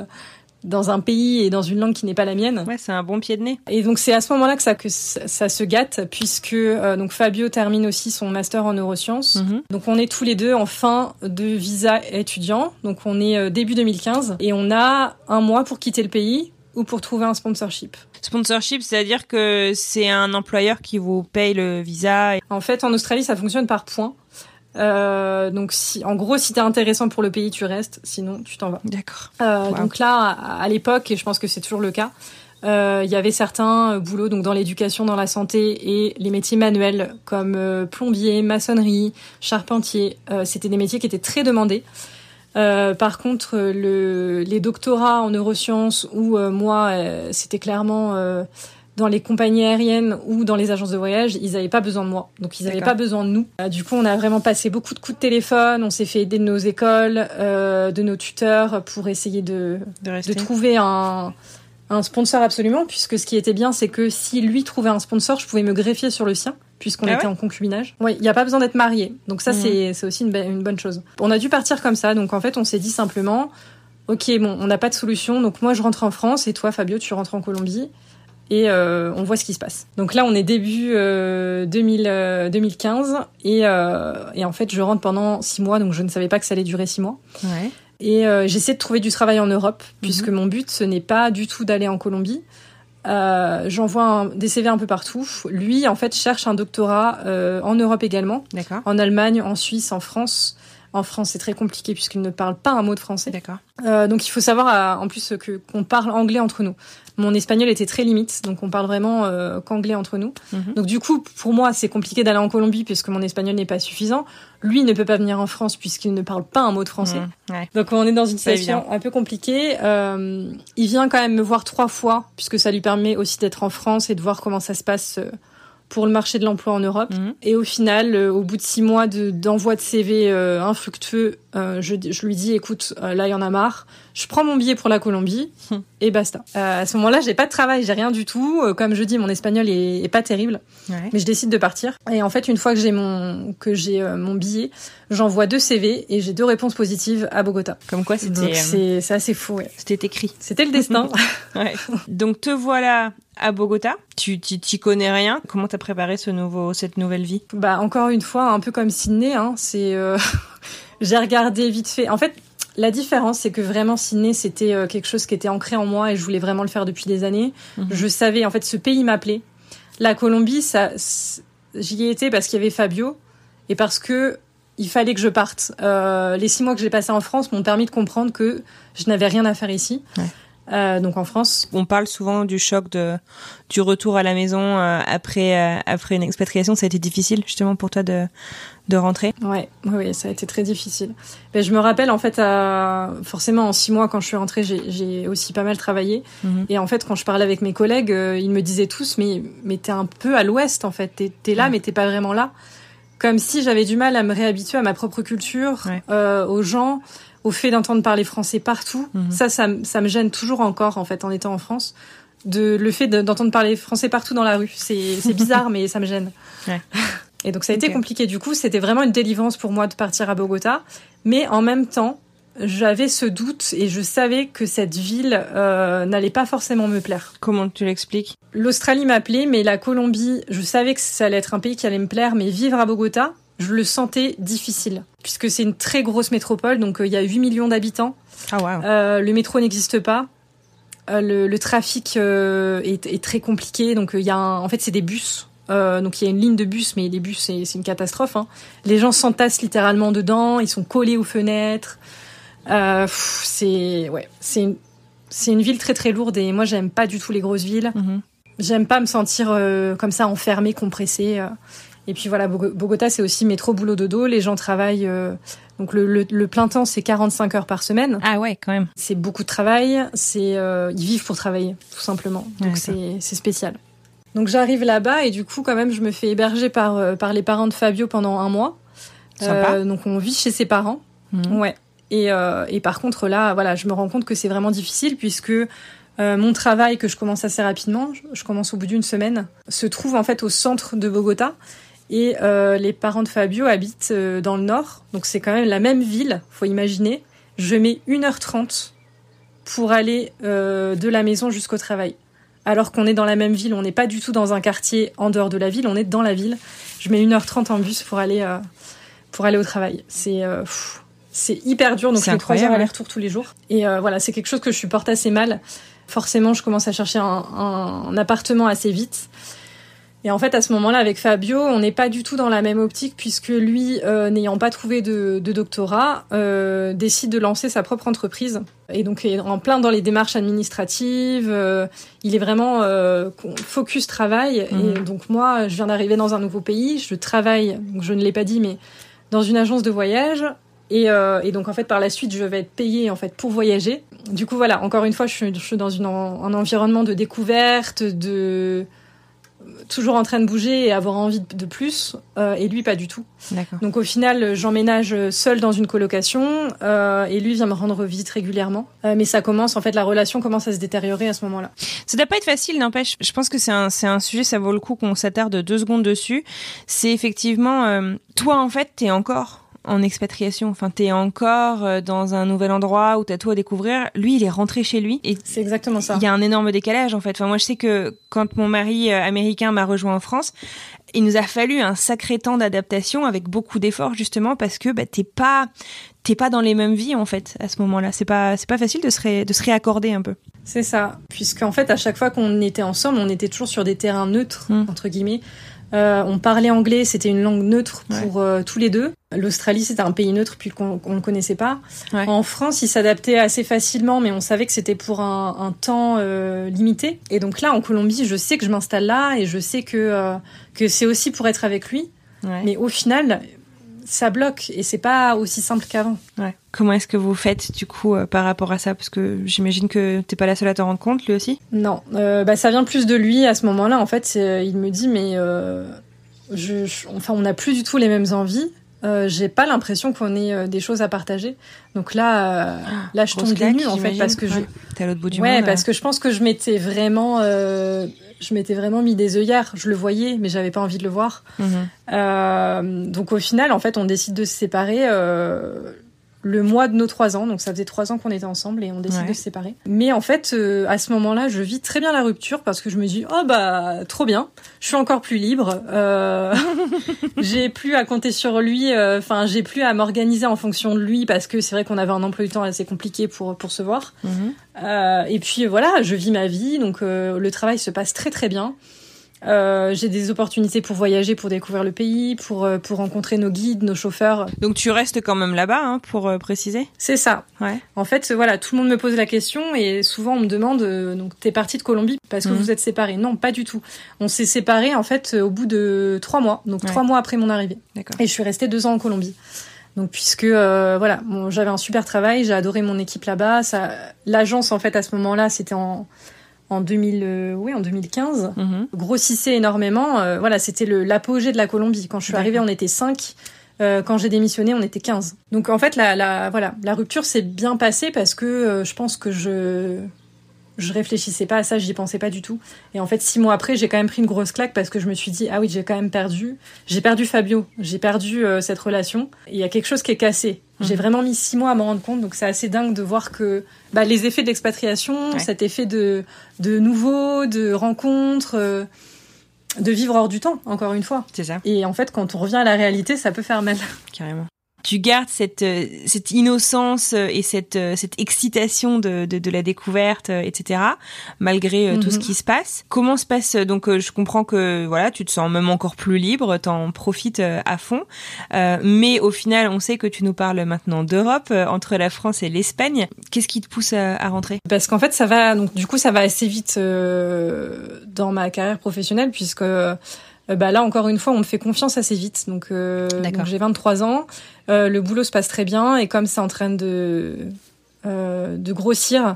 dans un pays et dans une langue qui n'est pas la mienne. Ouais, c'est un bon pied de nez. Et donc c'est à ce moment-là que ça que ça, se gâte puisque euh, donc Fabio termine aussi son master en neurosciences. Mhm. Donc on est tous les deux en fin de visa étudiant. Donc on est euh, début 2015 et on a un mois pour quitter le pays ou pour trouver un sponsorship. Sponsorship, c'est-à-dire que c'est un employeur qui vous paye le visa. En fait, en Australie, ça fonctionne par points. Euh, donc si, en gros, si t'es intéressant pour le pays, tu restes. Sinon, tu t'en vas. D'accord. Euh, Donc là, à, l'époque, et je pense que c'est toujours le cas, Il y avait certains boulots donc dans l'éducation, dans la santé et les métiers manuels comme plombier, maçonnerie, charpentier. C'était des métiers qui étaient très demandés. par contre, le, les doctorats en neurosciences où moi, c'était clairement dans les compagnies aériennes ou dans les agences de voyage, ils n'avaient pas besoin de moi. Donc ils n'avaient pas besoin de nous. Euh, du coup, on a vraiment passé beaucoup de coups de téléphone. On s'est fait aider de nos écoles, euh, de nos tuteurs pour essayer de, de, trouver un, un sponsor absolument. Puisque ce qui était bien, c'est que si lui trouvait un sponsor, je pouvais me greffier sur le sien puisqu'on ah était en concubinage. Oui, il n'y a pas besoin d'être marié. Donc ça, mhm. c'est aussi une, une bonne chose. On a dû partir comme ça. Donc en fait, on s'est dit simplement, ok, bon, on n'a pas de solution. Donc moi, je rentre en France et toi, Fabio, tu rentres en Colombie et euh, on voit ce qui se passe. Donc là, on est début euh, 2000, 2015 euh, et, euh, et, en fait, je rentre pendant six mois, donc je ne savais pas que ça allait durer six mois. Ouais. Et j'essaie de trouver du travail en Europe, mhm. puisque mon but, ce n'est pas du tout d'aller en Colombie. J'envoie des CV un peu partout. Lui, en fait, cherche un doctorat en Europe également, en Allemagne, en Suisse, en France. En France, c'est très compliqué puisqu'il ne parle pas un mot de français. D'accord. Euh, donc il faut savoir en plus que qu'on parle anglais entre nous. Mon espagnol était très limite, donc on parle vraiment euh, qu'anglais entre nous. Mhm. Donc du coup, pour moi, c'est compliqué d'aller en Colombie puisque mon espagnol n'est pas suffisant. Lui ne peut pas venir en France puisqu'il ne parle pas un mot de français. Mhm. Donc on est dans une situation un peu compliquée. Euh, il vient quand même me voir trois fois puisque ça lui permet aussi d'être en France et de voir comment ça se passe euh, pour le marché de l'emploi en Europe. Mhm. Et au final, euh, au bout de six mois d'envoi de, CV euh, infructueux, euh, je, je, lui dis, écoute, là, il y en a marre. Je prends mon billet pour la Colombie et basta. à ce moment-là, j'ai pas de travail, j'ai rien du tout. comme je dis, mon espagnol est, est pas terrible, mais je décide de partir. Et en fait, une fois que j'ai mon que j'ai mon billet, j'envoie deux CV et j'ai deux réponses positives à Bogota. Comme quoi, c'était c'est assez fou. Ouais. C'était écrit. C'était le destin. ouais. Donc te voilà à Bogota. Tu t'y connais rien. Comment t'as préparé ce nouveau, cette nouvelle vie? Bah encore une fois, un peu comme Sydney. Hein, c'est euh... j'ai regardé vite fait. En fait, la différence, c'est que vraiment Sydney, c'était euh, quelque chose qui était ancré en moi et je voulais vraiment le faire depuis des années. Mhm. Je savais, en fait, ce pays m'appelait. La Colombie, ça, j'y ai été parce qu'il y avait Fabio et parce que il fallait que je parte. Euh, les six mois que j'ai passés en France m'ont permis de comprendre que je n'avais rien à faire ici. Ouais. Euh, donc en France. On parle souvent du choc de du retour à la maison euh, après euh, après une expatriation. Ça a été difficile justement pour toi de de rentrer. Ouais, oui, ça a été très difficile. Ben, je me rappelle en fait, forcément en six mois quand je suis rentrée, j'ai aussi pas mal travaillé. Mhm. Et en fait, quand je parlais avec mes collègues, ils me disaient tous, mais mais t'es un peu à l'ouest en fait. T'es es là, mais t'es pas vraiment là. Comme si j'avais du mal à me réhabituer à ma propre culture, aux gens au fait d'entendre parler français partout. Mhm. Ça, ça, ça, me gêne toujours encore, en fait, en étant en France. De, le fait d'entendre parler français partout dans la rue. C'est bizarre, mais ça me gêne. Ouais. Et donc, ça a été compliqué. Du coup, c'était vraiment une délivrance pour moi de partir à Bogota. Mais en même temps, j'avais ce doute et je savais que cette ville euh, n'allait pas forcément me plaire. Comment tu l'expliques? L'Australie m'appelait, mais la Colombie, je savais que ça allait être un pays qui allait me plaire, mais vivre à Bogota, je le sentais difficile, puisque c'est une très grosse métropole, donc euh, il y a 8 millions d'habitants. Ah wow. euh, le métro n'existe pas. Euh, le, le, trafic euh, est, est, très compliqué, donc il y a un, en fait c'est des bus. donc il y a une ligne de bus, mais les bus c'est une catastrophe. Hein. Les gens s'entassent littéralement dedans, ils sont collés aux fenêtres. C'est ouais, c'est une, c'est une ville très très lourde et moi j'aime pas du tout les grosses villes. Mm-hmm. J'aime pas me sentir comme ça enfermée, compressée. Et puis voilà, Bogota, c'est aussi métro, boulot, dodo. Les gens travaillent. Euh, donc le, le, plein temps, c'est 45 heures par semaine. Ah ouais, quand même. C'est beaucoup de travail. C'est euh, ils vivent pour travailler, tout simplement. Donc c'est c'est spécial. Donc j'arrive là-bas et du coup, quand même, je me fais héberger par euh, par les parents de Fabio pendant un mois. Sympa. donc on vit chez ses parents. Mhm. Ouais. Et, et par contre là, voilà, je me rends compte que c'est vraiment difficile puisque mon travail que je commence assez rapidement, je commence au bout d'une semaine, se trouve en fait au centre de Bogota et euh, les parents de Fabio habitent euh, dans le nord, donc c'est quand même la même ville, faut imaginer. Je mets 1h30 pour aller euh, de la maison jusqu'au travail. Alors qu'on est dans la même ville, on n'est pas du tout dans un quartier en dehors de la ville, on est dans la ville. Je mets 1h30 en bus pour aller, euh, pour aller au travail. C'est euh, c'est hyper dur, donc c'est 3 heures aller-retour tous les jours. Et euh, voilà, c'est quelque chose que je supporte assez mal. Forcément, je commence à chercher un, un, un appartement assez vite. Et en fait, à ce moment-là, avec Fabio, on n'est pas du tout dans la même optique puisque lui, euh, n'ayant pas trouvé de, de doctorat, euh, décide de lancer sa propre entreprise. Et donc, est en plein dans les démarches administratives. Euh, il est vraiment focus travail. Et Mhm. donc, moi, je viens d'arriver dans un nouveau pays. Je travaille, donc je ne l'ai pas dit, mais dans une agence de voyage. Et, euh, et donc, en fait, par la suite, je vais être payée en fait pour voyager. Du coup, voilà, encore une fois, je suis, je suis dans une, un environnement de découverte, de toujours en train de bouger et avoir envie de plus, euh, et lui pas du tout. Donc au final, j'emménage seule dans une colocation euh, et lui vient me rendre visite régulièrement. Mais ça commence, en fait, la relation commence à se détériorer à ce moment-là. Ça doit pas être facile, n'empêche. Je pense que c'est un, un sujet, ça vaut le coup qu'on s'attarde deux secondes dessus. C'est effectivement, toi en fait, t'es encore en expatriation. Enfin, t'es encore euh, dans un nouvel endroit où t'as tout à découvrir. Lui, il est rentré chez lui et C'est exactement ça. il y a un énorme décalage en fait. Enfin, moi, je sais que quand mon mari euh, américain m'a rejoint en France, il nous a fallu un sacré temps d'adaptation avec beaucoup d'efforts justement parce que bah, t'es pas t'es pas dans les mêmes vies en fait à ce moment-là. C'est pas c'est pas facile de se ré- de se réaccorder un peu. C'est ça. Puisqu'en fait, à chaque fois qu'on était ensemble, on était toujours sur des terrains neutres, Mm. entre guillemets. Euh, on parlait anglais, c'était une langue neutre Ouais. pour euh, tous les deux. L'Australie, c'était un pays neutre puisqu'on qu'on le connaissait pas. Ouais. En France, il s'adaptait assez facilement, mais on savait que c'était pour un, un temps euh, limité. Et donc là, en Colombie, je sais que je m'installe là et je sais que euh, que c'est aussi pour être avec lui. Ouais. Mais au final, ça bloque et c'est pas aussi simple qu'avant. Ouais. Comment est-ce que vous faites du coup euh, par rapport à ça? Parce que j'imagine que t'es pas la seule à t'en rendre compte, lui aussi. Non, euh, bah ça vient plus de lui à ce moment-là. En fait, c'est- il me dit mais euh, je, je- enfin on n'a plus du tout les mêmes envies. Euh, j'ai pas l'impression qu'on ait euh, des choses à partager. Donc là, euh, là je Grosse tombe des nues en fait parce que je. T'es à l'autre bout du ouais, monde. parce que je pense que je m'étais vraiment, euh, je m'étais vraiment mis des œillères. Je le voyais, mais j'avais pas envie de le voir. Mhm. Euh, donc au final, en fait, on décide de se séparer euh, le mois de nos trois ans. Donc ça faisait trois ans qu'on était ensemble et on décide Ouais. de se séparer. Mais en fait, euh, à ce moment-là, je vis très bien la rupture parce que je me dis oh bah trop bien, je suis encore plus libre. Euh, j'ai plus à compter sur lui. euh, Enfin, j'ai plus à m'organiser en fonction de lui parce que c'est vrai qu'on avait un emploi du temps assez compliqué pour pour se voir. Mhm. Euh, et puis voilà, je vis ma vie, donc euh, le travail se passe très très bien. Euh, j'ai des opportunités pour voyager, pour découvrir le pays, pour euh, pour rencontrer nos guides, nos chauffeurs. Donc tu restes quand même là-bas, hein, pour euh, préciser? C'est ça. Ouais. En fait, voilà, tout le monde me pose la question et souvent on me demande euh, donc t'es partie de Colombie parce que Mhm. vous êtes séparés? Non, pas du tout. On s'est séparés en fait au bout de trois mois, donc Ouais. trois mois après mon arrivée. D'accord. Et je suis restée deux ans en Colombie. Donc puisque euh, voilà, bon, j'avais un super travail, j'ai adoré mon équipe là-bas. Ça, l'agence en fait à ce moment-là, c'était en en 2000, euh, oui, en 2015 Mhm. grossissait énormément. Euh, voilà, c'était le- l'apogée de la Colombie. Quand je suis arrivée, on était 5. Euh, quand j'ai démissionné, on était 15. Donc en fait, la, la, voilà, la rupture s'est bien passée parce que je pense que je je réfléchissais pas à ça, j'y pensais pas du tout. Et en fait, six mois après, j'ai quand même pris une grosse claque parce que je me suis dit ah oui, j'ai quand même perdu. J'ai perdu Fabio, j'ai perdu cette relation. Il y a quelque chose qui est cassé. J'ai Mhm. vraiment mis six mois à m'en rendre compte, donc c'est assez dingue de voir que bah, les effets de l'expatriation, Ouais. cet effet de de nouveau, de rencontres. euh, de vivre hors du temps, encore une fois. C'est ça, Et en fait, quand on revient à la réalité, ça peut faire mal. carrément. Tu gardes cette euh, cette innocence euh, et cette euh, cette excitation de, de de la découverte, etc. Malgré tout Mhm. ce qui se passe. Comment se passe donc Je comprends que voilà, tu te sens même encore plus libre, t'en profites à fond. Euh, mais au final, on sait que tu nous parles maintenant d'Europe entre la France et l'Espagne. Qu'est-ce qui te pousse à, à rentrer? Parce qu'en fait, ça va, donc du coup, ça va assez vite euh, dans ma carrière professionnelle, puisque bah, là, encore une fois, on me fait confiance assez vite. Donc, euh, donc j'ai 23 ans, euh, le boulot se passe très bien, et comme c'est en train de euh, de grossir,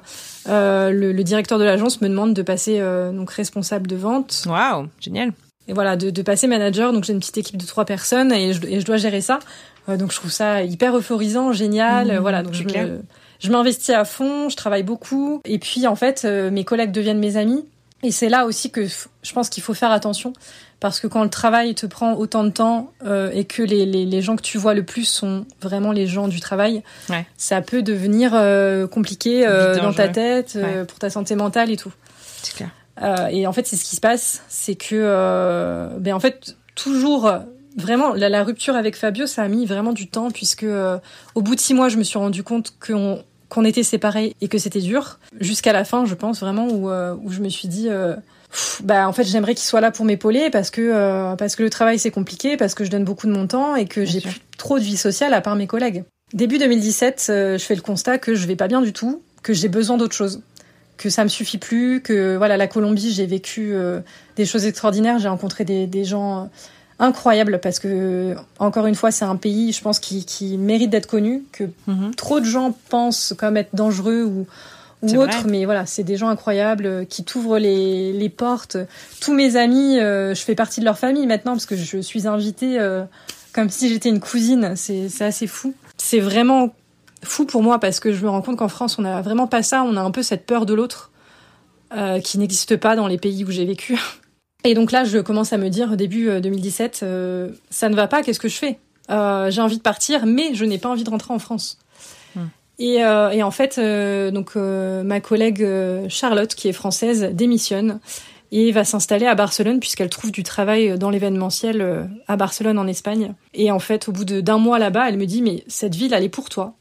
euh, le, le directeur de l'agence me demande de passer euh, donc responsable de vente. Waouh, génial. et voilà de, de passer manager donc j'ai une petite équipe de trois personnes et je, et je dois gérer ça Euh, donc je trouve ça hyper euphorisant génial Mmh, voilà donc je clair. me- je m'investis à fond je travaille beaucoup et puis en fait euh, mes collègues deviennent mes amis et c'est là aussi que je pense qu'il faut faire attention parce que quand le travail te prend autant de temps euh, et que les, les, les gens que tu vois le plus sont vraiment les gens du travail, Ouais. ça peut devenir euh, compliqué euh, dans ta tête, pour ta santé mentale et tout. C'est clair. Et en fait, c'est ce qui se passe, c'est que, ben en fait, toujours, vraiment, la, la rupture avec Fabio, ça a mis vraiment du temps, puisque euh, au bout de six mois, je me suis rendu compte qu'on qu'on était séparés et que c'était dur, jusqu'à la fin, je pense vraiment, où, euh, où je me suis dit, euh, bah en fait j'aimerais qu'il soit là pour m'épauler parce que euh, parce que le travail c'est compliqué parce que je donne beaucoup de mon temps et que j'ai plus trop de vie sociale à part mes collègues. Début 2017, euh, je fais le constat que je vais pas bien du tout, que j'ai besoin d'autre chose, que ça me suffit plus, que voilà la Colombie j'ai vécu euh, des choses extraordinaires, j'ai rencontré des, des gens incroyables parce que encore une fois c'est un pays je pense qui, qui mérite d'être connu, que mm-hmm. trop de gens pensent comme être dangereux ou ou autre, mais voilà, c'est des gens incroyables euh, qui t'ouvrent les, les, portes. Tous mes amis, euh, je fais partie de leur famille maintenant parce que je suis invitée euh, comme si j'étais une cousine. C'est assez fou. C'est vraiment fou pour moi parce que je me rends compte qu'en France, on n'a vraiment pas ça. On a un peu cette peur de l'autre qui n'existe pas dans les pays où j'ai vécu. Et donc là, je commence à me dire, au début 2017, ça ne va pas, qu'est-ce que je fais? J'ai envie de partir, mais je n'ai pas envie de rentrer en France. Et, euh, et, en fait, euh, donc euh, ma collègue euh, Charlotte, qui est française, démissionne et va s'installer à Barcelone puisqu'elle trouve du travail dans l'événementiel à Barcelone en Espagne. Et en fait, au bout d'un mois là-bas, elle me dit mais cette ville, elle est pour toi.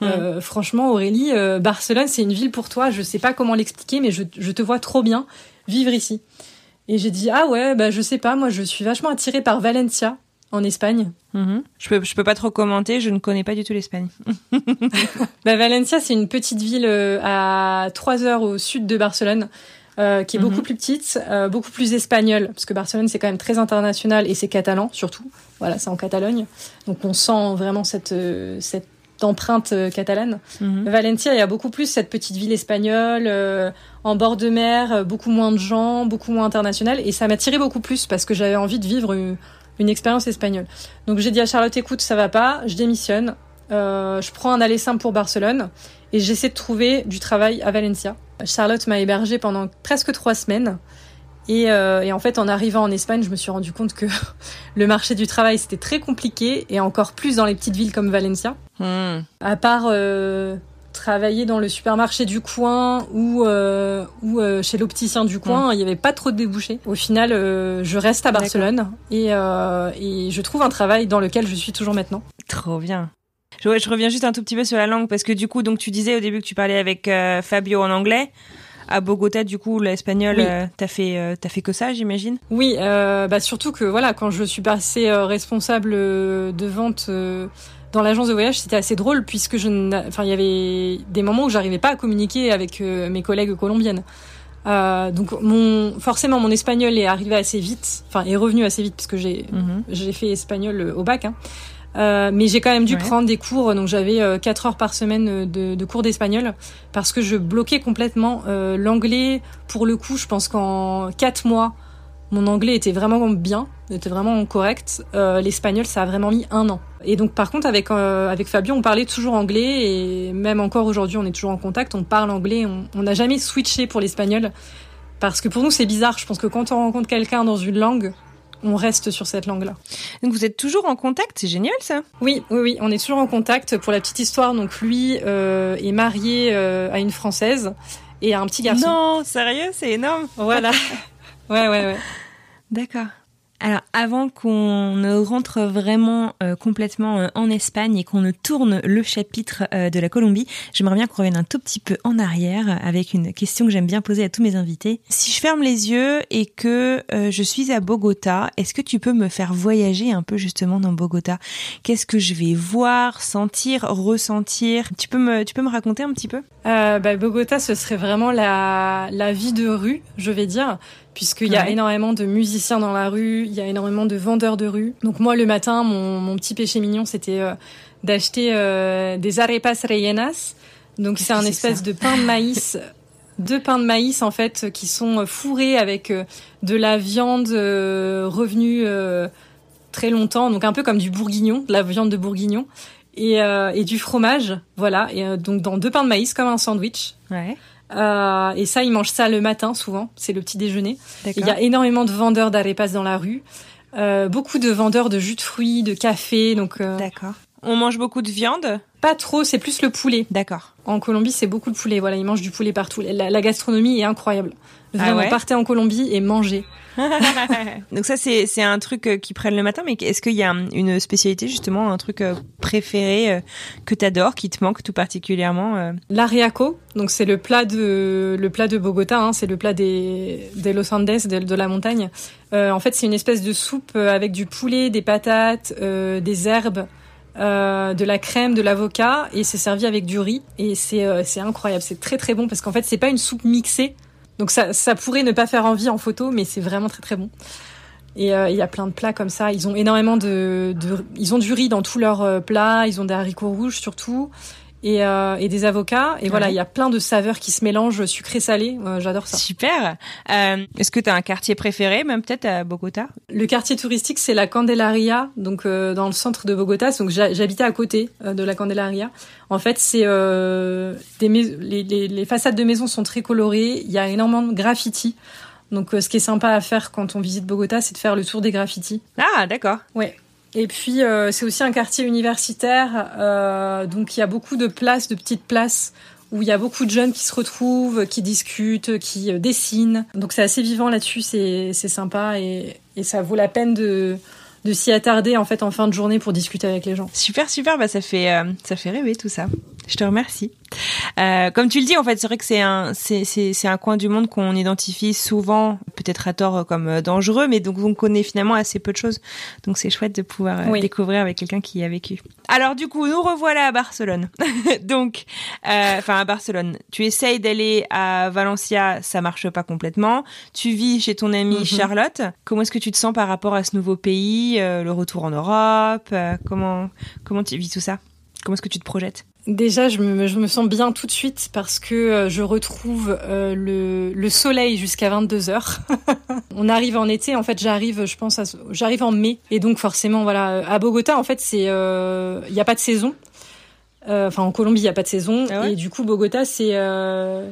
Mmh. franchement, Aurélie, Barcelone, c'est une ville pour toi. Je sais pas comment l'expliquer, mais je, je, te vois trop bien vivre ici. Et j'ai dit ah ouais, bah je sais pas, moi je suis vachement attirée par Valencia en Espagne. Mhm. Je peux je peux pas trop commenter, je ne connais pas du tout l'Espagne. bah, Valencia, c'est une petite ville euh, à 3 heures au sud de Barcelone. Euh, qui est beaucoup mhm. plus petite, euh, beaucoup plus espagnole, parce que Barcelone c'est quand même très international et c'est catalan surtout. Voilà, c'est en Catalogne, donc on sent vraiment cette cette empreinte catalane. Mhm. Valencia, il y a beaucoup plus cette petite ville espagnole en bord de mer, beaucoup moins de gens, beaucoup moins international, et ça m'a tiré beaucoup plus parce que j'avais envie de vivre une expérience espagnole. Donc j'ai dit à Charlotte, écoute, ça va pas, je démissionne, euh, je prends un aller simple pour Barcelone et j'essaie de trouver du travail à Valencia. Charlotte m'a hébergée pendant presque trois semaines. Et, euh, et, en fait, en arrivant en Espagne, je me suis rendu compte que le marché du travail c'était très compliqué et encore plus dans les petites villes comme Valencia. À part euh, travailler dans le supermarché du coin ou euh, ou euh, chez l'opticien du coin, il n'y avait pas trop de débouchés. Au final, je reste à Barcelone et, et je trouve un travail dans lequel je suis toujours maintenant. Trop bien. Je, je, reviens juste un tout petit peu sur la langue parce que du coup, donc tu disais au début que tu parlais avec Fabio en anglais. À Bogota, du coup, l'espagnol, t'as fait, t'as fait que ça, j'imagine? Oui, bah surtout que voilà, quand je suis passée responsable de vente dans l'agence de voyage, c'était assez drôle puisque je, enfin, il y avait des moments où j'arrivais pas à communiquer avec euh, mes collègues colombiennes. Euh, donc mon, forcément, mon espagnol est arrivé assez vite, enfin, est revenu assez vite puisque j'ai, mhm. j'ai fait espagnol euh, au bac. Hein. Euh, mais j'ai quand même dû prendre des cours, donc j'avais euh, 4 heures par semaine de, de cours d'espagnol parce que je bloquais complètement l'anglais. Pour le coup, je pense qu'en 4 mois, mon anglais était vraiment bien, était vraiment correct. Euh, L'espagnol, ça a vraiment mis un an. Et donc, par contre, avec euh, avec Fabien, on parlait toujours anglais et même encore aujourd'hui, on est toujours en contact. On parle anglais. On n'a jamais switché pour l'espagnol parce que pour nous, c'est bizarre. Je pense que quand on rencontre quelqu'un dans une langue, on reste sur cette langue-là. Donc vous êtes toujours en contact, c'est génial ça. Oui, oui, oui, on est toujours en contact. Pour la petite histoire, donc lui euh, est marié euh, à une française et a un petit garçon. Non, sérieux, c'est énorme. Voilà. ouais, ouais, ouais. D'accord. Alors avant qu'on ne rentre vraiment euh, complètement euh, en Espagne et qu'on ne tourne le chapitre euh, de la Colombie, j'aimerais bien qu'on revienne un tout petit peu en arrière avec une question que j'aime bien poser à tous mes invités. Si je ferme les yeux et que je suis à Bogota, est-ce que tu peux me faire voyager un peu justement dans Bogota? Qu'est-ce que je vais voir, sentir, ressentir? Tu peux me, tu peux me raconter un petit peu? Bah, Bogota, ce serait vraiment la, la vie de rue, je vais dire puisqu'il y a énormément de musiciens dans la rue, il y a énormément de vendeurs de rue. Donc moi, le matin, mon, mon petit péché mignon, c'était euh, d'acheter euh, des arepas rellenas. Donc c'est un espèce de pain de maïs, deux pains de maïs en fait, qui sont fourrés avec euh, de la viande revenue très longtemps, donc un peu comme du bourguignon, de la viande de bourguignon. Et, et du fromage, voilà, et donc dans deux pains de maïs comme un sandwich. Ouais. Euh, et ça, ils mangent ça le matin souvent. C'est le petit déjeuner. Il y a énormément de vendeurs d'arepas dans la rue. Euh, beaucoup de vendeurs de jus de fruits, de café. Donc. Euh, D'accord. On mange beaucoup de viande? Pas trop, c'est plus le poulet. D'accord. En Colombie, c'est beaucoup le poulet. Voilà, ils mangent du poulet partout. La, la gastronomie est incroyable. Ah Vraiment, partez en Colombie et mangez. Donc ça, c'est c'est un truc euh, qu'ils prennent le matin, mais est-ce qu'il y a une spécialité justement, un truc euh, préféré euh, que t'adores, qui te manque tout particulièrement L'ariaco, donc c'est le plat de le plat de Bogota, hein, c'est le plat des des Los Andes, de, de la montagne. Euh, en fait, c'est une espèce de soupe avec du poulet, des patates, euh, des herbes. Euh, de la crème, de l'avocat et c'est servi avec du riz et c'est euh, c'est incroyable, c'est très très bon parce qu'en fait c'est pas une soupe mixée, donc ça, ça pourrait ne pas faire envie en photo, mais c'est vraiment très très bon. Et euh, il y a plein de plats comme ça. Ils ont énormément de, de ils ont du riz dans tous leurs euh, plats. Ils ont des haricots rouges surtout et, euh, et des avocats. Et voilà, il y a plein de saveurs qui se mélangent, sucré-salé. Euh, J'adore ça. Super. Euh, Est-ce que tu as un quartier préféré, même peut-être à Bogota? Le quartier touristique, c'est la Candelaria, donc euh, dans le centre de Bogota. Donc j'habitais à côté euh, de la Candelaria. En fait, c'est euh, des les, les, les façades de maisons sont très colorées. Il y a énormément de graffiti. Donc, ce qui est sympa à faire quand on visite Bogota, c'est de faire le tour des graffitis. Ah, d'accord. Ouais. Et puis euh, c'est aussi un quartier universitaire, euh, donc il y a beaucoup de places, de petites places où il y a beaucoup de jeunes qui se retrouvent, qui discutent, qui euh, dessinent. Donc c'est assez vivant là-dessus, c'est sympa et, et ça vaut la peine de de s'y attarder en fait en fin de journée pour discuter avec les gens. Super, super, bah ça fait euh, ça fait rêver tout ça. Je te remercie. Euh, comme tu le dis, en fait, c'est vrai que c'est un c'est c'est c'est un coin du monde qu'on identifie souvent, peut-être à tort comme euh, dangereux, mais donc on connaît finalement assez peu de choses. Donc c'est chouette de pouvoir euh, Oui. découvrir avec quelqu'un qui y a vécu. Alors du coup, nous revoilà à Barcelone. donc, euh, enfin à Barcelone, tu essayes d'aller à Valencia, ça marche pas complètement. Tu vis chez ton amie Mhm. Charlotte. Comment est-ce que tu te sens par rapport à ce nouveau pays, euh, le retour en Europe euh, Comment comment tu vis tout ça? Comment est-ce que tu te projettes? Déjà, je me, je me sens bien tout de suite parce que euh, je retrouve euh, le, le soleil jusqu'à 22 heures. On arrive en été, en fait, j'arrive, je pense, j'arrive en mai, et donc forcément, voilà, à Bogota, en fait, c'est, euh, il n'y a pas de saison. Euh, Enfin, en Colombie, il n'y a pas de saison, Ah ouais? Et du coup, Bogota, c'est, euh,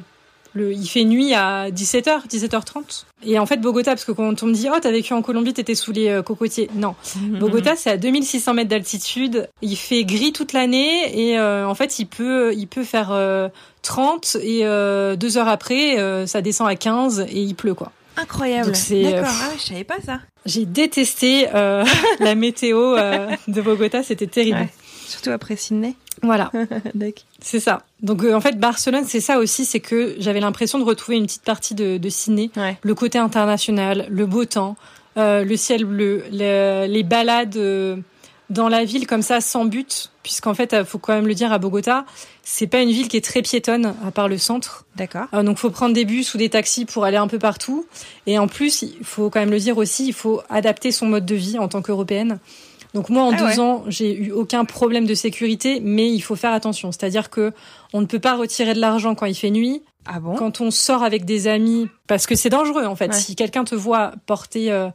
le, il fait nuit à 17h, 17h30. Et en fait, Bogota, parce que quand on me dit, oh, t'as vécu en Colombie, t'étais sous les euh, cocotiers. Non. Bogota, c'est à 2600 mètres d'altitude. Il fait gris toute l'année et euh, en fait, il peut, il peut faire euh, 30 et euh, deux heures après, ça descend à 15 et il pleut quoi. Incroyable. D'accord. Ah je savais pas ça. J'ai détesté la météo de Bogota, c'était terrible. Ouais. Surtout après Sydney. Voilà, c'est ça. Donc euh, en fait, Barcelone, c'est ça aussi, c'est que j'avais l'impression de retrouver une petite partie de, de Sydney. Ouais. le côté international, le beau temps, euh, le ciel bleu, le- les balades euh, dans la ville comme ça sans but, puisqu'en fait, euh, faut quand même le dire à Bogota, c'est pas une ville qui est très piétonne à part le centre. D'accord. Euh, donc faut prendre des bus ou des taxis pour aller un peu partout. Et en plus, il faut quand même le dire aussi, il faut adapter son mode de vie en tant qu'européenne. Donc moi, en Ah deux ouais. ans, j'ai eu aucun problème de sécurité, mais il faut faire attention. C'est-à-dire que on ne peut pas retirer de l'argent quand il fait nuit. Ah bon? Quand on sort avec des amis, parce que c'est dangereux en fait. Ouais. Si quelqu'un te voit porter euh,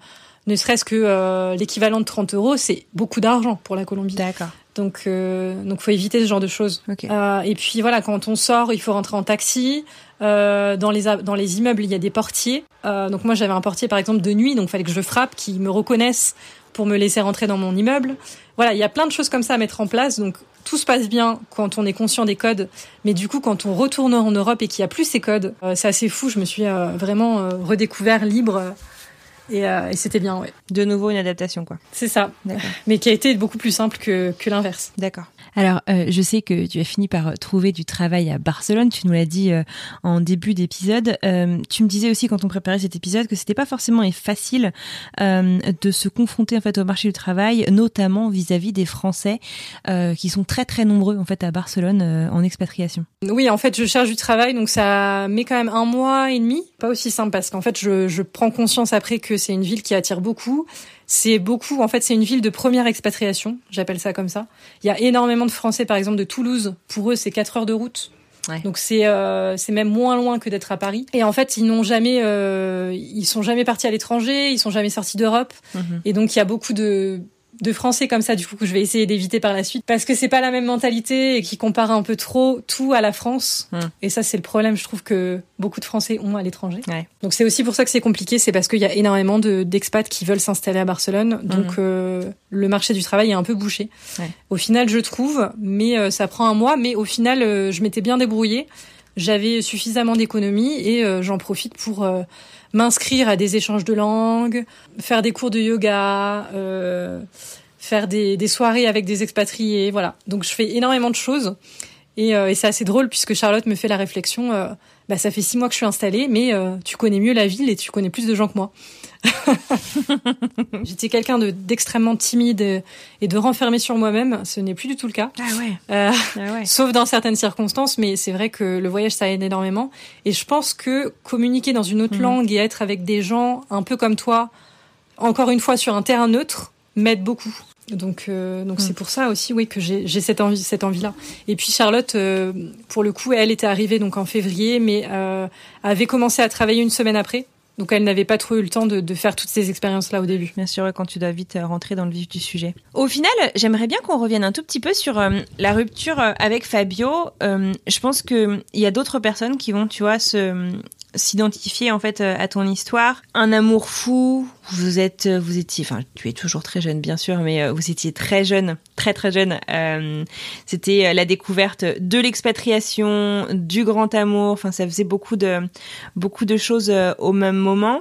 ne serait-ce que euh, l'équivalent de 30 euros, c'est beaucoup d'argent pour la Colombie. D'accord. Donc, euh, donc faut éviter ce genre de choses. Ok. Euh, et puis voilà, quand on sort, il faut rentrer en taxi. Euh, dans les dans les immeubles, il y a des portiers. Euh, donc moi, j'avais un portier par exemple de nuit, donc fallait que je frappe, qui me reconnaisse pour me laisser rentrer dans mon immeuble. Voilà, il y a plein de choses comme ça à mettre en place. Donc tout se passe bien quand on est conscient des codes, mais du coup, quand on retourne en Europe et qu'il y a plus ces codes, euh, c'est assez fou. Je me suis euh, vraiment euh, redécouvert libre. et, euh, et c'était bien, ouais. De nouveau une adaptation, quoi. C'est ça. Mais qui a été beaucoup plus simple que, que l'inverse. D'accord. Alors, euh, je sais que tu as fini par euh, trouver du travail à Barcelone. Tu nous l'as dit euh, en début d'épisode. Euh, tu me disais aussi quand on préparait cet épisode que c'était pas forcément facile euh, de se confronter en fait au marché du travail, notamment vis-à-vis des Français euh, qui sont très très nombreux en fait à Barcelone en expatriation. Oui, en fait, je cherche du travail, donc ça met quand même un mois et demi. Pas aussi simple parce qu'en fait, je, je prends conscience après que c'est une ville qui attire beaucoup. C'est beaucoup, en fait, c'est une ville de première expatriation, j'appelle ça comme ça. Il y a énormément de Français, par exemple, de Toulouse. Pour eux, c'est quatre heures de route. Ouais. Donc c'est euh, c'est même moins loin que d'être à Paris. Et en fait, ils n'ont jamais, euh, ils sont jamais partis à l'étranger, ils sont jamais sortis d'Europe. Et donc il y a beaucoup de de français comme ça du coup que je vais essayer d'éviter par la suite parce que c'est pas la même mentalité et qui compare un peu trop tout à la France Hmm. et ça c'est le problème je trouve que beaucoup de Français ont à l'étranger Ouais. donc c'est aussi pour ça que c'est compliqué c'est parce qu'il y a énormément de d'expats qui veulent s'installer à Barcelone donc euh, le marché du travail est un peu bouché Hmm. Ouais. au final je trouve mais euh, ça prend un mois mais au final euh, je m'étais bien débrouillée j'avais suffisamment d'économies et euh, j'en profite pour euh, m'inscrire à des échanges de langue, faire des cours de yoga, euh, faire des, des soirées avec des expatriés, voilà. Donc je fais énormément de choses et, euh, et c'est assez drôle puisque Charlotte me fait la réflexion. euh, bah ça fait six mois que je suis installée, mais euh, tu connais mieux la ville et tu connais plus de gens que moi. J'étais quelqu'un de d'extrêmement timide et, et de renfermé sur moi-même. Ce n'est plus du tout le cas. Ah ouais. Euh, Ah ouais. Sauf dans certaines circonstances, mais c'est vrai que le voyage, ça aide énormément. Et je pense que communiquer dans une autre Mhm. langue et être avec des gens un peu comme toi, encore une fois sur un terrain neutre, m'aide beaucoup. Donc, euh, donc Mhm. c'est pour ça aussi, oui, que j'ai j'ai cette envie, cette envie-là. Et puis Charlotte, euh, pour le coup, elle était arrivée donc en février, mais euh, avait commencé à travailler une semaine après. Donc elle n'avait pas trop eu le temps de, faire toutes ces expériences-là au début. Bien sûr, quand tu dois vite euh, rentrer dans le vif du sujet. Au final, j'aimerais bien qu'on revienne un tout petit peu sur euh, la rupture euh, avec Fabio. Je pense que il y a d'autres personnes qui vont, tu vois, se s'identifier en fait à ton histoire. Un amour fou. Vous êtes, euh, vous étiez, enfin, tu es toujours très jeune, bien sûr, mais euh, vous étiez très jeune, très très jeune. Euh, C'était euh, la découverte de l'expatriation, du grand amour. Enfin, ça faisait beaucoup de beaucoup de choses au même moment.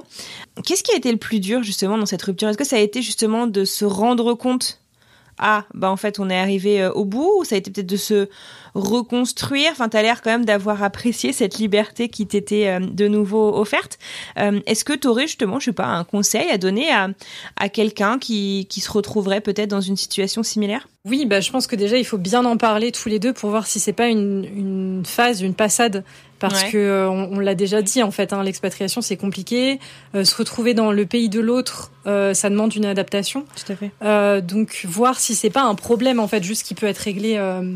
Qu'est-ce qui a été le plus dur justement dans cette rupture? Est-ce que ça a été justement de se rendre compte ah bah en fait on est arrivé euh, au bout ou ça a été peut-être de se reconstruire? Enfin t'as l'air quand même d'avoir apprécié cette liberté qui t'était euh, de nouveau offerte. Euh, est-ce que t'aurais justement je sais pas un conseil à donner à, à quelqu'un qui, qui se retrouverait peut-être dans une situation similaire? Oui, bah, je pense que déjà il faut bien en parler tous les deux pour voir si c'est pas une, une phase, une passade, parce Ouais. que euh, on, on l'a déjà dit en fait, hein, l'expatriation c'est compliqué, Euh, se retrouver dans le pays de l'autre, euh, ça demande une adaptation. tout à fait Euh, donc voir si c'est pas un problème en fait juste qui peut être réglé euh,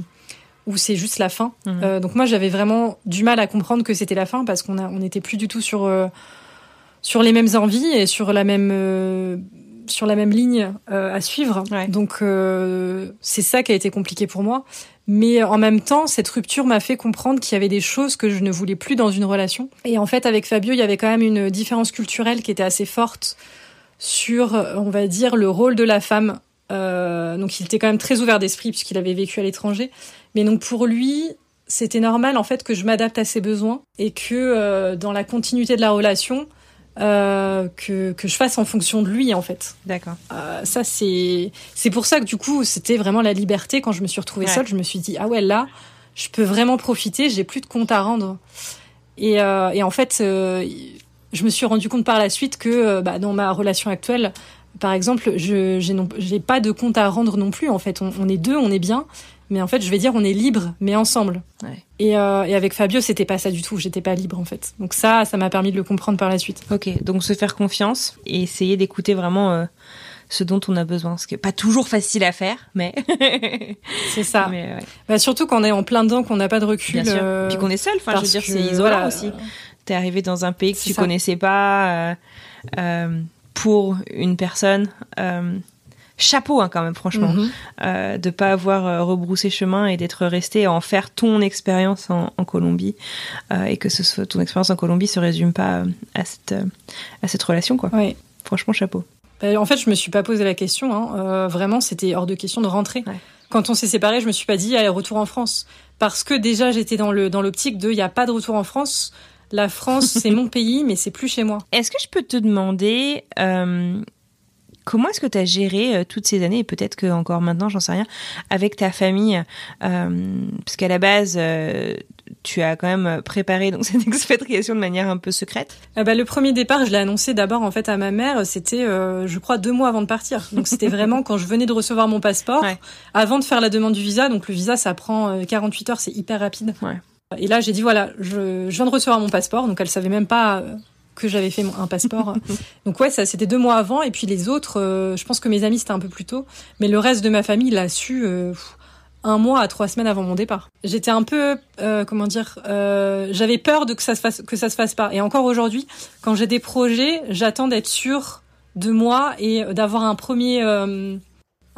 ou c'est juste la fin. Euh, donc moi j'avais vraiment du mal à comprendre que c'était la fin parce qu'on a on n'était plus du tout sur euh, sur les mêmes envies et sur la même euh, sur la même ligne euh, à suivre. Ouais. Donc euh, c'est ça qui a été compliqué pour moi. Mais en même temps, cette rupture m'a fait comprendre qu'il y avait des choses que je ne voulais plus dans une relation. Et en fait, avec Fabio, il y avait quand même une différence culturelle qui était assez forte sur, euh, on va dire, le rôle de la femme. Euh, donc il était quand même très ouvert d'esprit puisqu'il avait vécu à l'étranger. Mais donc pour lui, c'était normal en fait que je m'adapte à ses besoins et que euh, dans la continuité de la relation, euh, que, que je fasse en fonction de lui en fait. d'accord Euh, ça c'est c'est pour ça que du coup c'était vraiment la liberté quand je me suis retrouvée Ouais. seule. Je me suis dit ah ouais là je peux vraiment profiter. J'ai plus de compte à rendre. Et, euh, et en fait je me suis rendu compte par la suite que bah, dans ma relation actuelle par exemple je j'ai pas de compte à rendre non plus en fait. On, on est deux on est bien. Mais en fait, je vais dire, on est libre, mais ensemble. Ouais. Et, euh, et avec Fabio, c'était pas ça du tout. J'étais pas libre en fait. Donc ça, ça m'a permis de le comprendre par la suite. ok donc se faire confiance et essayer d'écouter vraiment euh, ce dont on a besoin ce qui est pas toujours facile à faire mais C'est ça. mais ouais. Bah, surtout quand on est en plein dedans, qu'on n'a pas de recul. Bien sûr. euh, Puis qu'on est seul. Enfin, je veux dire, c'est isolant voilà, aussi. T'es arrivé dans un pays que tu ça. connaissais pas euh, euh, pour une personne. Chapeau, hein, quand même, franchement, Mhm. euh, de pas avoir euh, rebroussé chemin et d'être resté à en faire ton expérience en, en Colombie euh, et que ce soit ton expérience en Colombie se résume pas euh, à cette euh, à cette relation, quoi. Ouais. Franchement, chapeau. Bah, en fait, je me suis pas posé la question. Hein. Euh, vraiment, c'était hors de question de rentrer. Ouais. Quand on s'est séparés, je me suis pas dit allez retour en France parce que déjà j'étais dans le dans l'optique de il y a pas de retour en France. La France, c'est mon pays, mais c'est plus chez moi. Est-ce que je peux te demander euh, comment est-ce que tu as géré euh, toutes ces années, et peut-être que encore maintenant, j'en sais rien, avec ta famille euh, Parce qu'à la base, euh, tu as quand même préparé donc, cette expatriation de manière un peu secrète? Euh, bah, le premier départ, je l'ai annoncé d'abord en fait à ma mère. C'était, euh, je crois, deux mois avant de partir. Donc c'était vraiment quand je venais de recevoir mon passeport, Ouais. avant de faire la demande du visa. Donc le visa, ça prend euh, 48 heures, c'est hyper rapide. Ouais. Et là, j'ai dit voilà, je, je viens de recevoir mon passeport. Donc elle savait même pas euh, que j'avais fait un passeport. donc ouais, ça c'était deux mois avant. Et puis les autres, euh, je pense que mes amis c'était un peu plus tôt, mais le reste de ma famille l'a su. euh, un mois à trois semaines avant mon départ. J'étais un peu, euh, comment dire, euh, j'avais peur de que ça se fasse, que ça se fasse pas. Et encore aujourd'hui, quand j'ai des projets, j'attends d'être sûre de moi et d'avoir un premier,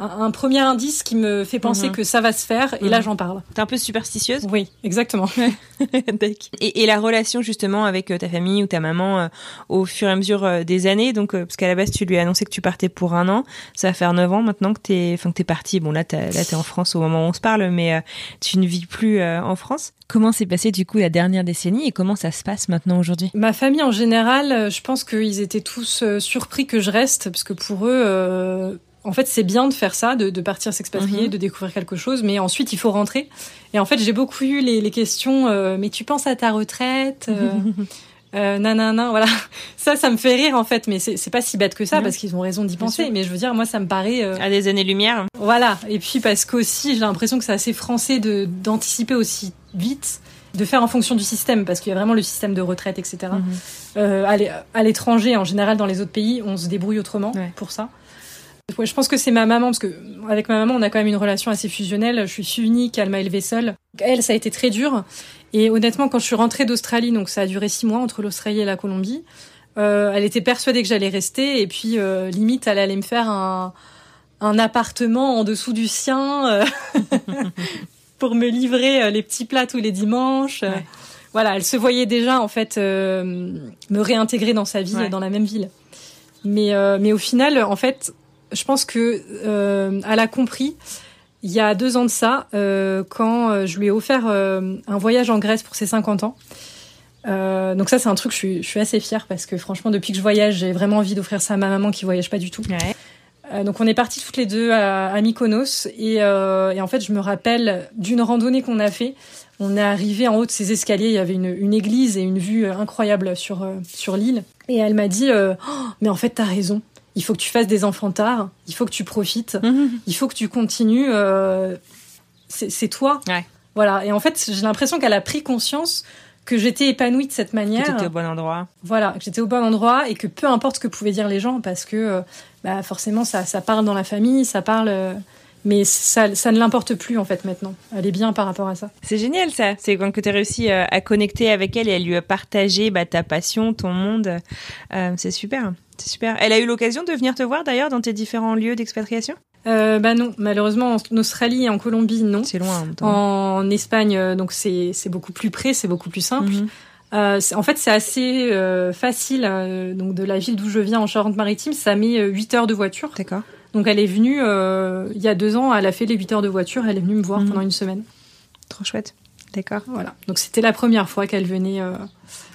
un, premier indice qui me fait penser Mhm. que ça va se faire, et là Mhm. j'en parle. T'es un peu superstitieuse? Oui, exactement. et, et la relation justement avec euh, ta famille ou ta maman euh, au fur et à mesure euh, des années, donc euh, parce qu'à la base tu lui as annoncé que tu partais pour un an, ça va faire neuf ans maintenant que t'es, enfin que t'es parti. Bon là t'as, là t'es en France au moment où on se parle, mais euh, tu ne vis plus en France. Comment s'est passé du coup la dernière décennie? Et comment ça se passe maintenant aujourd'hui? Ma famille en général, je pense qu'ils étaient tous surpris que je reste, parce que pour eux, en fait, c'est bien de faire ça, de, de partir s'expatrier, Mhm. de découvrir quelque chose, mais ensuite il faut rentrer. Et en fait, j'ai beaucoup eu les, les questions, euh, mais tu penses à ta retraite euh, euh, nanana, voilà. Ça, ça me fait rire en fait, mais c'est pas si bête que ça, parce qu'ils ont raison d'y penser. sûr. Mais je veux dire, moi, ça me paraît... euh, À des années-lumière. voilà. Et puis parce qu'aussi, j'ai l'impression que c'est assez français de d'anticiper aussi vite, de faire en fonction du système, parce qu'il y a vraiment le système de retraite, etc. Mhm. Euh, à l'é- à l'étranger, en général, dans les autres pays, on se débrouille autrement Ouais. pour ça. Ouais, je pense que c'est ma maman, parce que avec ma maman, on a quand même une relation assez fusionnelle. Je suis fille unique, elle m'a élevée seule. Elle, ça a été très dur. Et honnêtement, quand je suis rentrée d'Australie, donc ça a duré six mois entre l'Australie et la Colombie, euh, elle était persuadée que j'allais rester. Et puis, euh, limite, elle allait me faire un, un appartement en dessous du sien euh, pour me livrer les petits plats tous les dimanches. Ouais. Voilà, elle se voyait déjà en fait me réintégrer dans sa vie, Ouais. dans la même ville. Mais mais au final, en fait, je pense que euh, elle a compris il y a deux ans de ça, euh, quand euh, je lui ai offert euh, un voyage en Grèce pour ses 50 ans. Euh, donc ça, c'est un truc, je suis, je suis assez fière parce que franchement, depuis que je voyage, j'ai vraiment envie d'offrir ça à ma maman qui voyage pas du tout. Ouais. Donc on est partis toutes les deux à, à Mykonos et, et en fait je me rappelle d'une randonnée qu'on a fait. On est arrivé en haut de ces escaliers, il y avait une, une église et une vue incroyable sur sur l'île. Et elle m'a dit Oh, mais en fait t'as raison. Il faut que tu fasses des enfants tard. Il faut que tu profites. Il faut que tu continues. euh, c'est toi. Ouais. Voilà. Et en fait j'ai l'impression qu'elle a pris conscience que j'étais épanouie de cette Que manière. t'étais au bon endroit. Voilà, que j'étais au bon endroit et que peu importe ce que pouvaient dire les gens, parce que euh, bah, forcément ça, ça parle dans la famille, ça parle, euh, mais ça, ça ne l'importe plus en fait maintenant. Elle est bien par rapport à ça. C'est génial ça. C'est quand que tu as réussi à connecter avec elle et à lui partager bah, ta passion, ton monde. Euh, c'est super. C'est super. Elle a eu l'occasion de venir te voir d'ailleurs dans tes différents lieux d'expatriation? Euh, bah non, malheureusement en Australie et en Colombie non. C'est loin en même temps. En Espagne euh, donc c'est c'est beaucoup plus près, c'est beaucoup plus simple. Mhm. Euh, en fait c'est assez euh, facile. donc de la ville d'où je viens en Charente-Maritime, ça met euh, 8 heures de voiture. D'accord. Donc elle est venue il y a deux ans, elle a fait les 8 heures de voiture, elle est venue me voir Mhm. pendant une semaine. Trop chouette. D'accord. Voilà. Donc c'était la première fois qu'elle venait.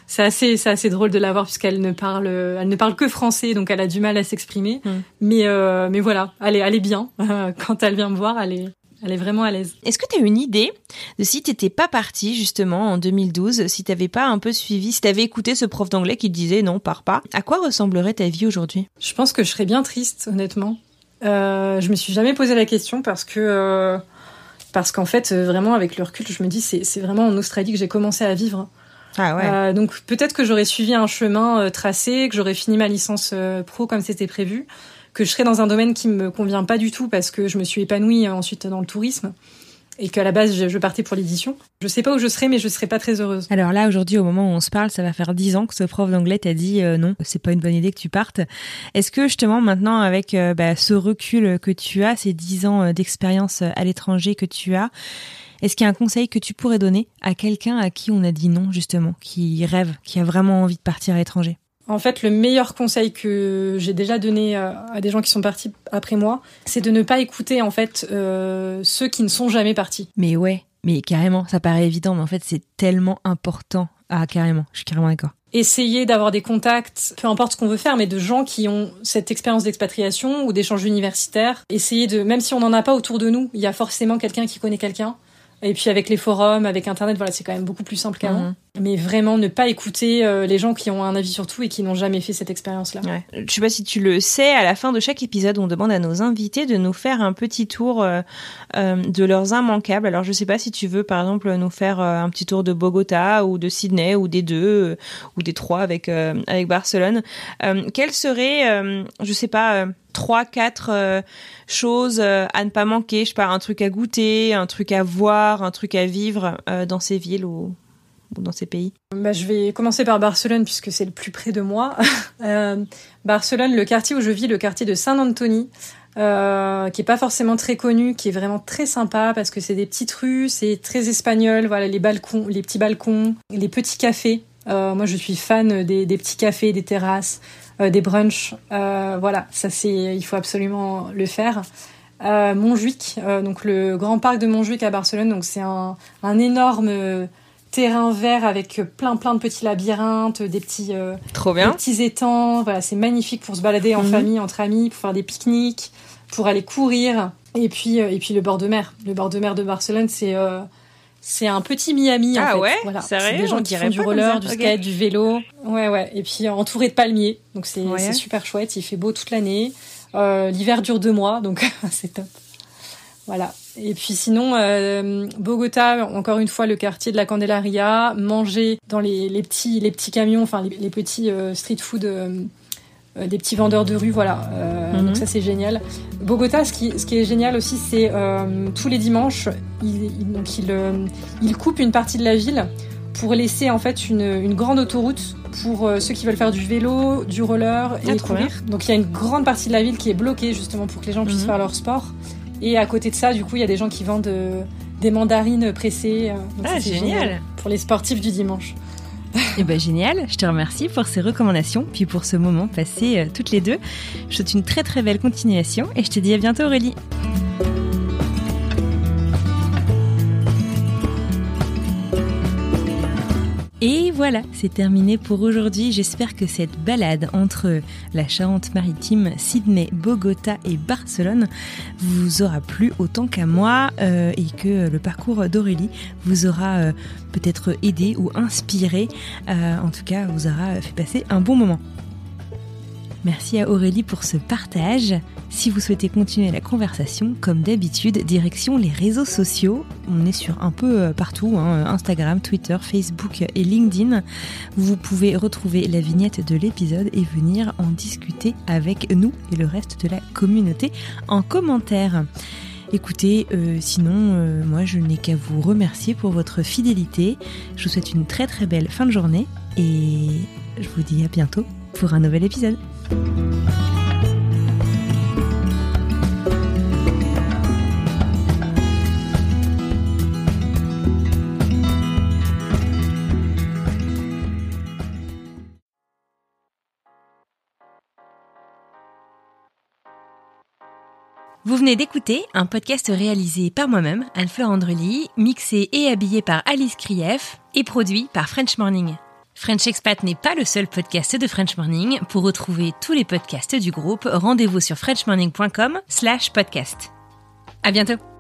C'est assez, c'est assez drôle de la voir puisqu'elle ne parle, elle ne parle que français, donc elle a du mal à s'exprimer. Mm. Mais, euh, mais voilà, elle est, elle est bien. Quand elle vient me voir, elle est, elle est vraiment à l'aise. Est-ce que tu as une idée de si t'étais pas partie justement en 2012, si t'avais pas un peu suivi, si t'avais écouté ce prof d'anglais qui te disait non, pars pas, à quoi ressemblerait ta vie aujourd'hui? Je pense que je serais bien triste, honnêtement. Euh, je me suis jamais posé la question parce que, euh, parce qu'en fait, euh, vraiment avec le recul, je me dis c'est, c'est vraiment en Australie que j'ai commencé à vivre. Ah ouais. Euh, donc peut-être que j'aurais suivi un chemin euh, tracé, que j'aurais fini ma licence euh, pro comme c'était prévu, que je serais dans un domaine qui me convient pas du tout parce que je me suis épanouie ensuite dans le tourisme et qu'à la base je, partais pour l'édition. Je sais pas où je serais, mais je serais pas très heureuse. Alors là, aujourd'hui, au moment où on se parle, ça va faire dix ans que ce prof d'anglais t'a dit euh, non, c'est pas une bonne idée que tu partes. Est-ce que justement maintenant, avec euh, bah, ce recul que tu as, ces dix ans d'expérience à l'étranger que tu as, est-ce qu'il y a un conseil que tu pourrais donner à quelqu'un à qui on a dit non justement, qui rêve, qui a vraiment envie de partir à l'étranger? En fait, le meilleur conseil que j'ai déjà donné euh, à des gens qui sont partis après moi, c'est de ne pas écouter en fait euh, ceux qui ne sont jamais partis. Mais ouais, mais carrément, ça paraît évident, mais en fait, c'est tellement important. Ah, carrément, je suis carrément d'accord. essayer d'avoir des contacts, peu importe ce qu'on veut faire, mais de gens qui ont cette expérience d'expatriation ou d'échange universitaire. Essayer de, même si on n'en a pas autour de nous, il y a forcément quelqu'un qui connaît quelqu'un. Et puis avec les forums, avec Internet, voilà, c'est quand même beaucoup plus simple qu'avant. Mhm. Mais vraiment ne pas écouter euh, les gens qui ont un avis sur tout et qui n'ont jamais fait cette expérience-là. Ouais. Je sais pas si tu le sais, à la fin de chaque épisode, on demande à nos invités de nous faire un petit tour euh, euh, de leurs immanquables. Alors je sais pas si tu veux, par exemple, nous faire un petit tour de Bogota ou de Sydney ou des deux ou des trois avec avec Barcelone. Quelles seraient, je sais pas, trois, quatre choses à ne pas manquer. Je sais pas, un truc à goûter, un truc à voir, un truc à vivre dans ces villes ou dans ces pays. Bah, je vais commencer par Barcelone puisque c'est le plus près de moi. Euh, Barcelone, le quartier où je vis, le quartier de Saint Anthony, euh, qui est pas forcément très connu, qui est vraiment très sympa parce que c'est des petites rues, c'est très espagnol. Voilà, les balcons, les petits balcons, les petits cafés. Euh, moi, je suis fan des, petits cafés, des terrasses, des brunchs. Voilà, ça c'est, il faut absolument le faire. Euh, Montjuic, donc le grand parc de Montjuic à Barcelone. Donc c'est un énorme terrain vert avec plein plein de petits labyrinthes, des petits, Trop bien. des petits étangs. Voilà, c'est magnifique pour se balader en Mhm. famille, entre amis, pour faire des pique-niques, pour aller courir. Et puis et puis le bord de mer. Le bord de mer de Barcelone, c'est euh, c'est un petit Miami en Ah fait. ouais? Voilà. C'est des gens qui font du roller, du skate, du vélo. Ouais ouais. Et puis euh, entouré de palmiers, donc c'est Ouais. super chouette. Il fait beau toute l'année. Euh, L'hiver dure deux mois, donc c'est top. Voilà. Et puis sinon, euh, Bogota, encore une fois, le quartier de la Candelaria, manger dans les, les petits les petits camions, enfin les, les petits euh, street food, euh, des petits vendeurs de rue, voilà. Euh, Mhm. Donc ça c'est génial. Bogota, ce qui ce qui est génial aussi, c'est tous les dimanches, il, il- donc il il coupe une partie de la ville pour laisser en fait une, une grande autoroute pour euh, ceux qui veulent faire du vélo, du roller et Ah, courir. Donc il y a une grande partie de la ville qui est bloquée justement pour que les gens puissent Mhm. faire leur sport. Et à côté de ça, du coup, il y a des gens qui vendent euh, des mandarines pressées. euh, donc Ah, c'est génial. Pour les sportifs du dimanche. Eh ben génial, je te remercie pour ces recommandations, puis pour ce moment passé euh, toutes les deux. Je te souhaite une très très belle continuation et je te dis à bientôt Aurélie. Voilà, c'est terminé pour aujourd'hui. J'espère que cette balade entre la Charente-Maritime, Sydney, Bogota et Barcelone vous aura plu autant qu'à moi euh, et que le parcours d'Aurélie vous aura euh, peut-être aidé ou inspiré. Euh, en tout cas, vous aura fait passer un bon moment. Merci à Aurélie pour ce partage. Si vous souhaitez continuer la conversation, comme d'habitude, direction les réseaux sociaux. On est sur un peu euh, partout, hein, Instagram, Twitter, Facebook et LinkedIn. Vous pouvez retrouver la vignette de l'épisode et venir en discuter avec nous et le reste de la communauté en commentaire. Écoutez, euh, sinon, euh, moi je n'ai qu'à vous remercier pour votre fidélité. Je vous souhaite une très très belle fin de journée et je vous dis à bientôt pour un nouvel épisode. Vous venez d'écouter un podcast réalisé par moi-même, Anne-Fleur Andrely, mixé et habillé par Alice Krief et produit par French Morning. French Expat n'est pas le seul podcast de French Morning. Pour retrouver tous les podcasts du groupe, rendez-vous sur frenchmorning.com slash podcast. À bientôt!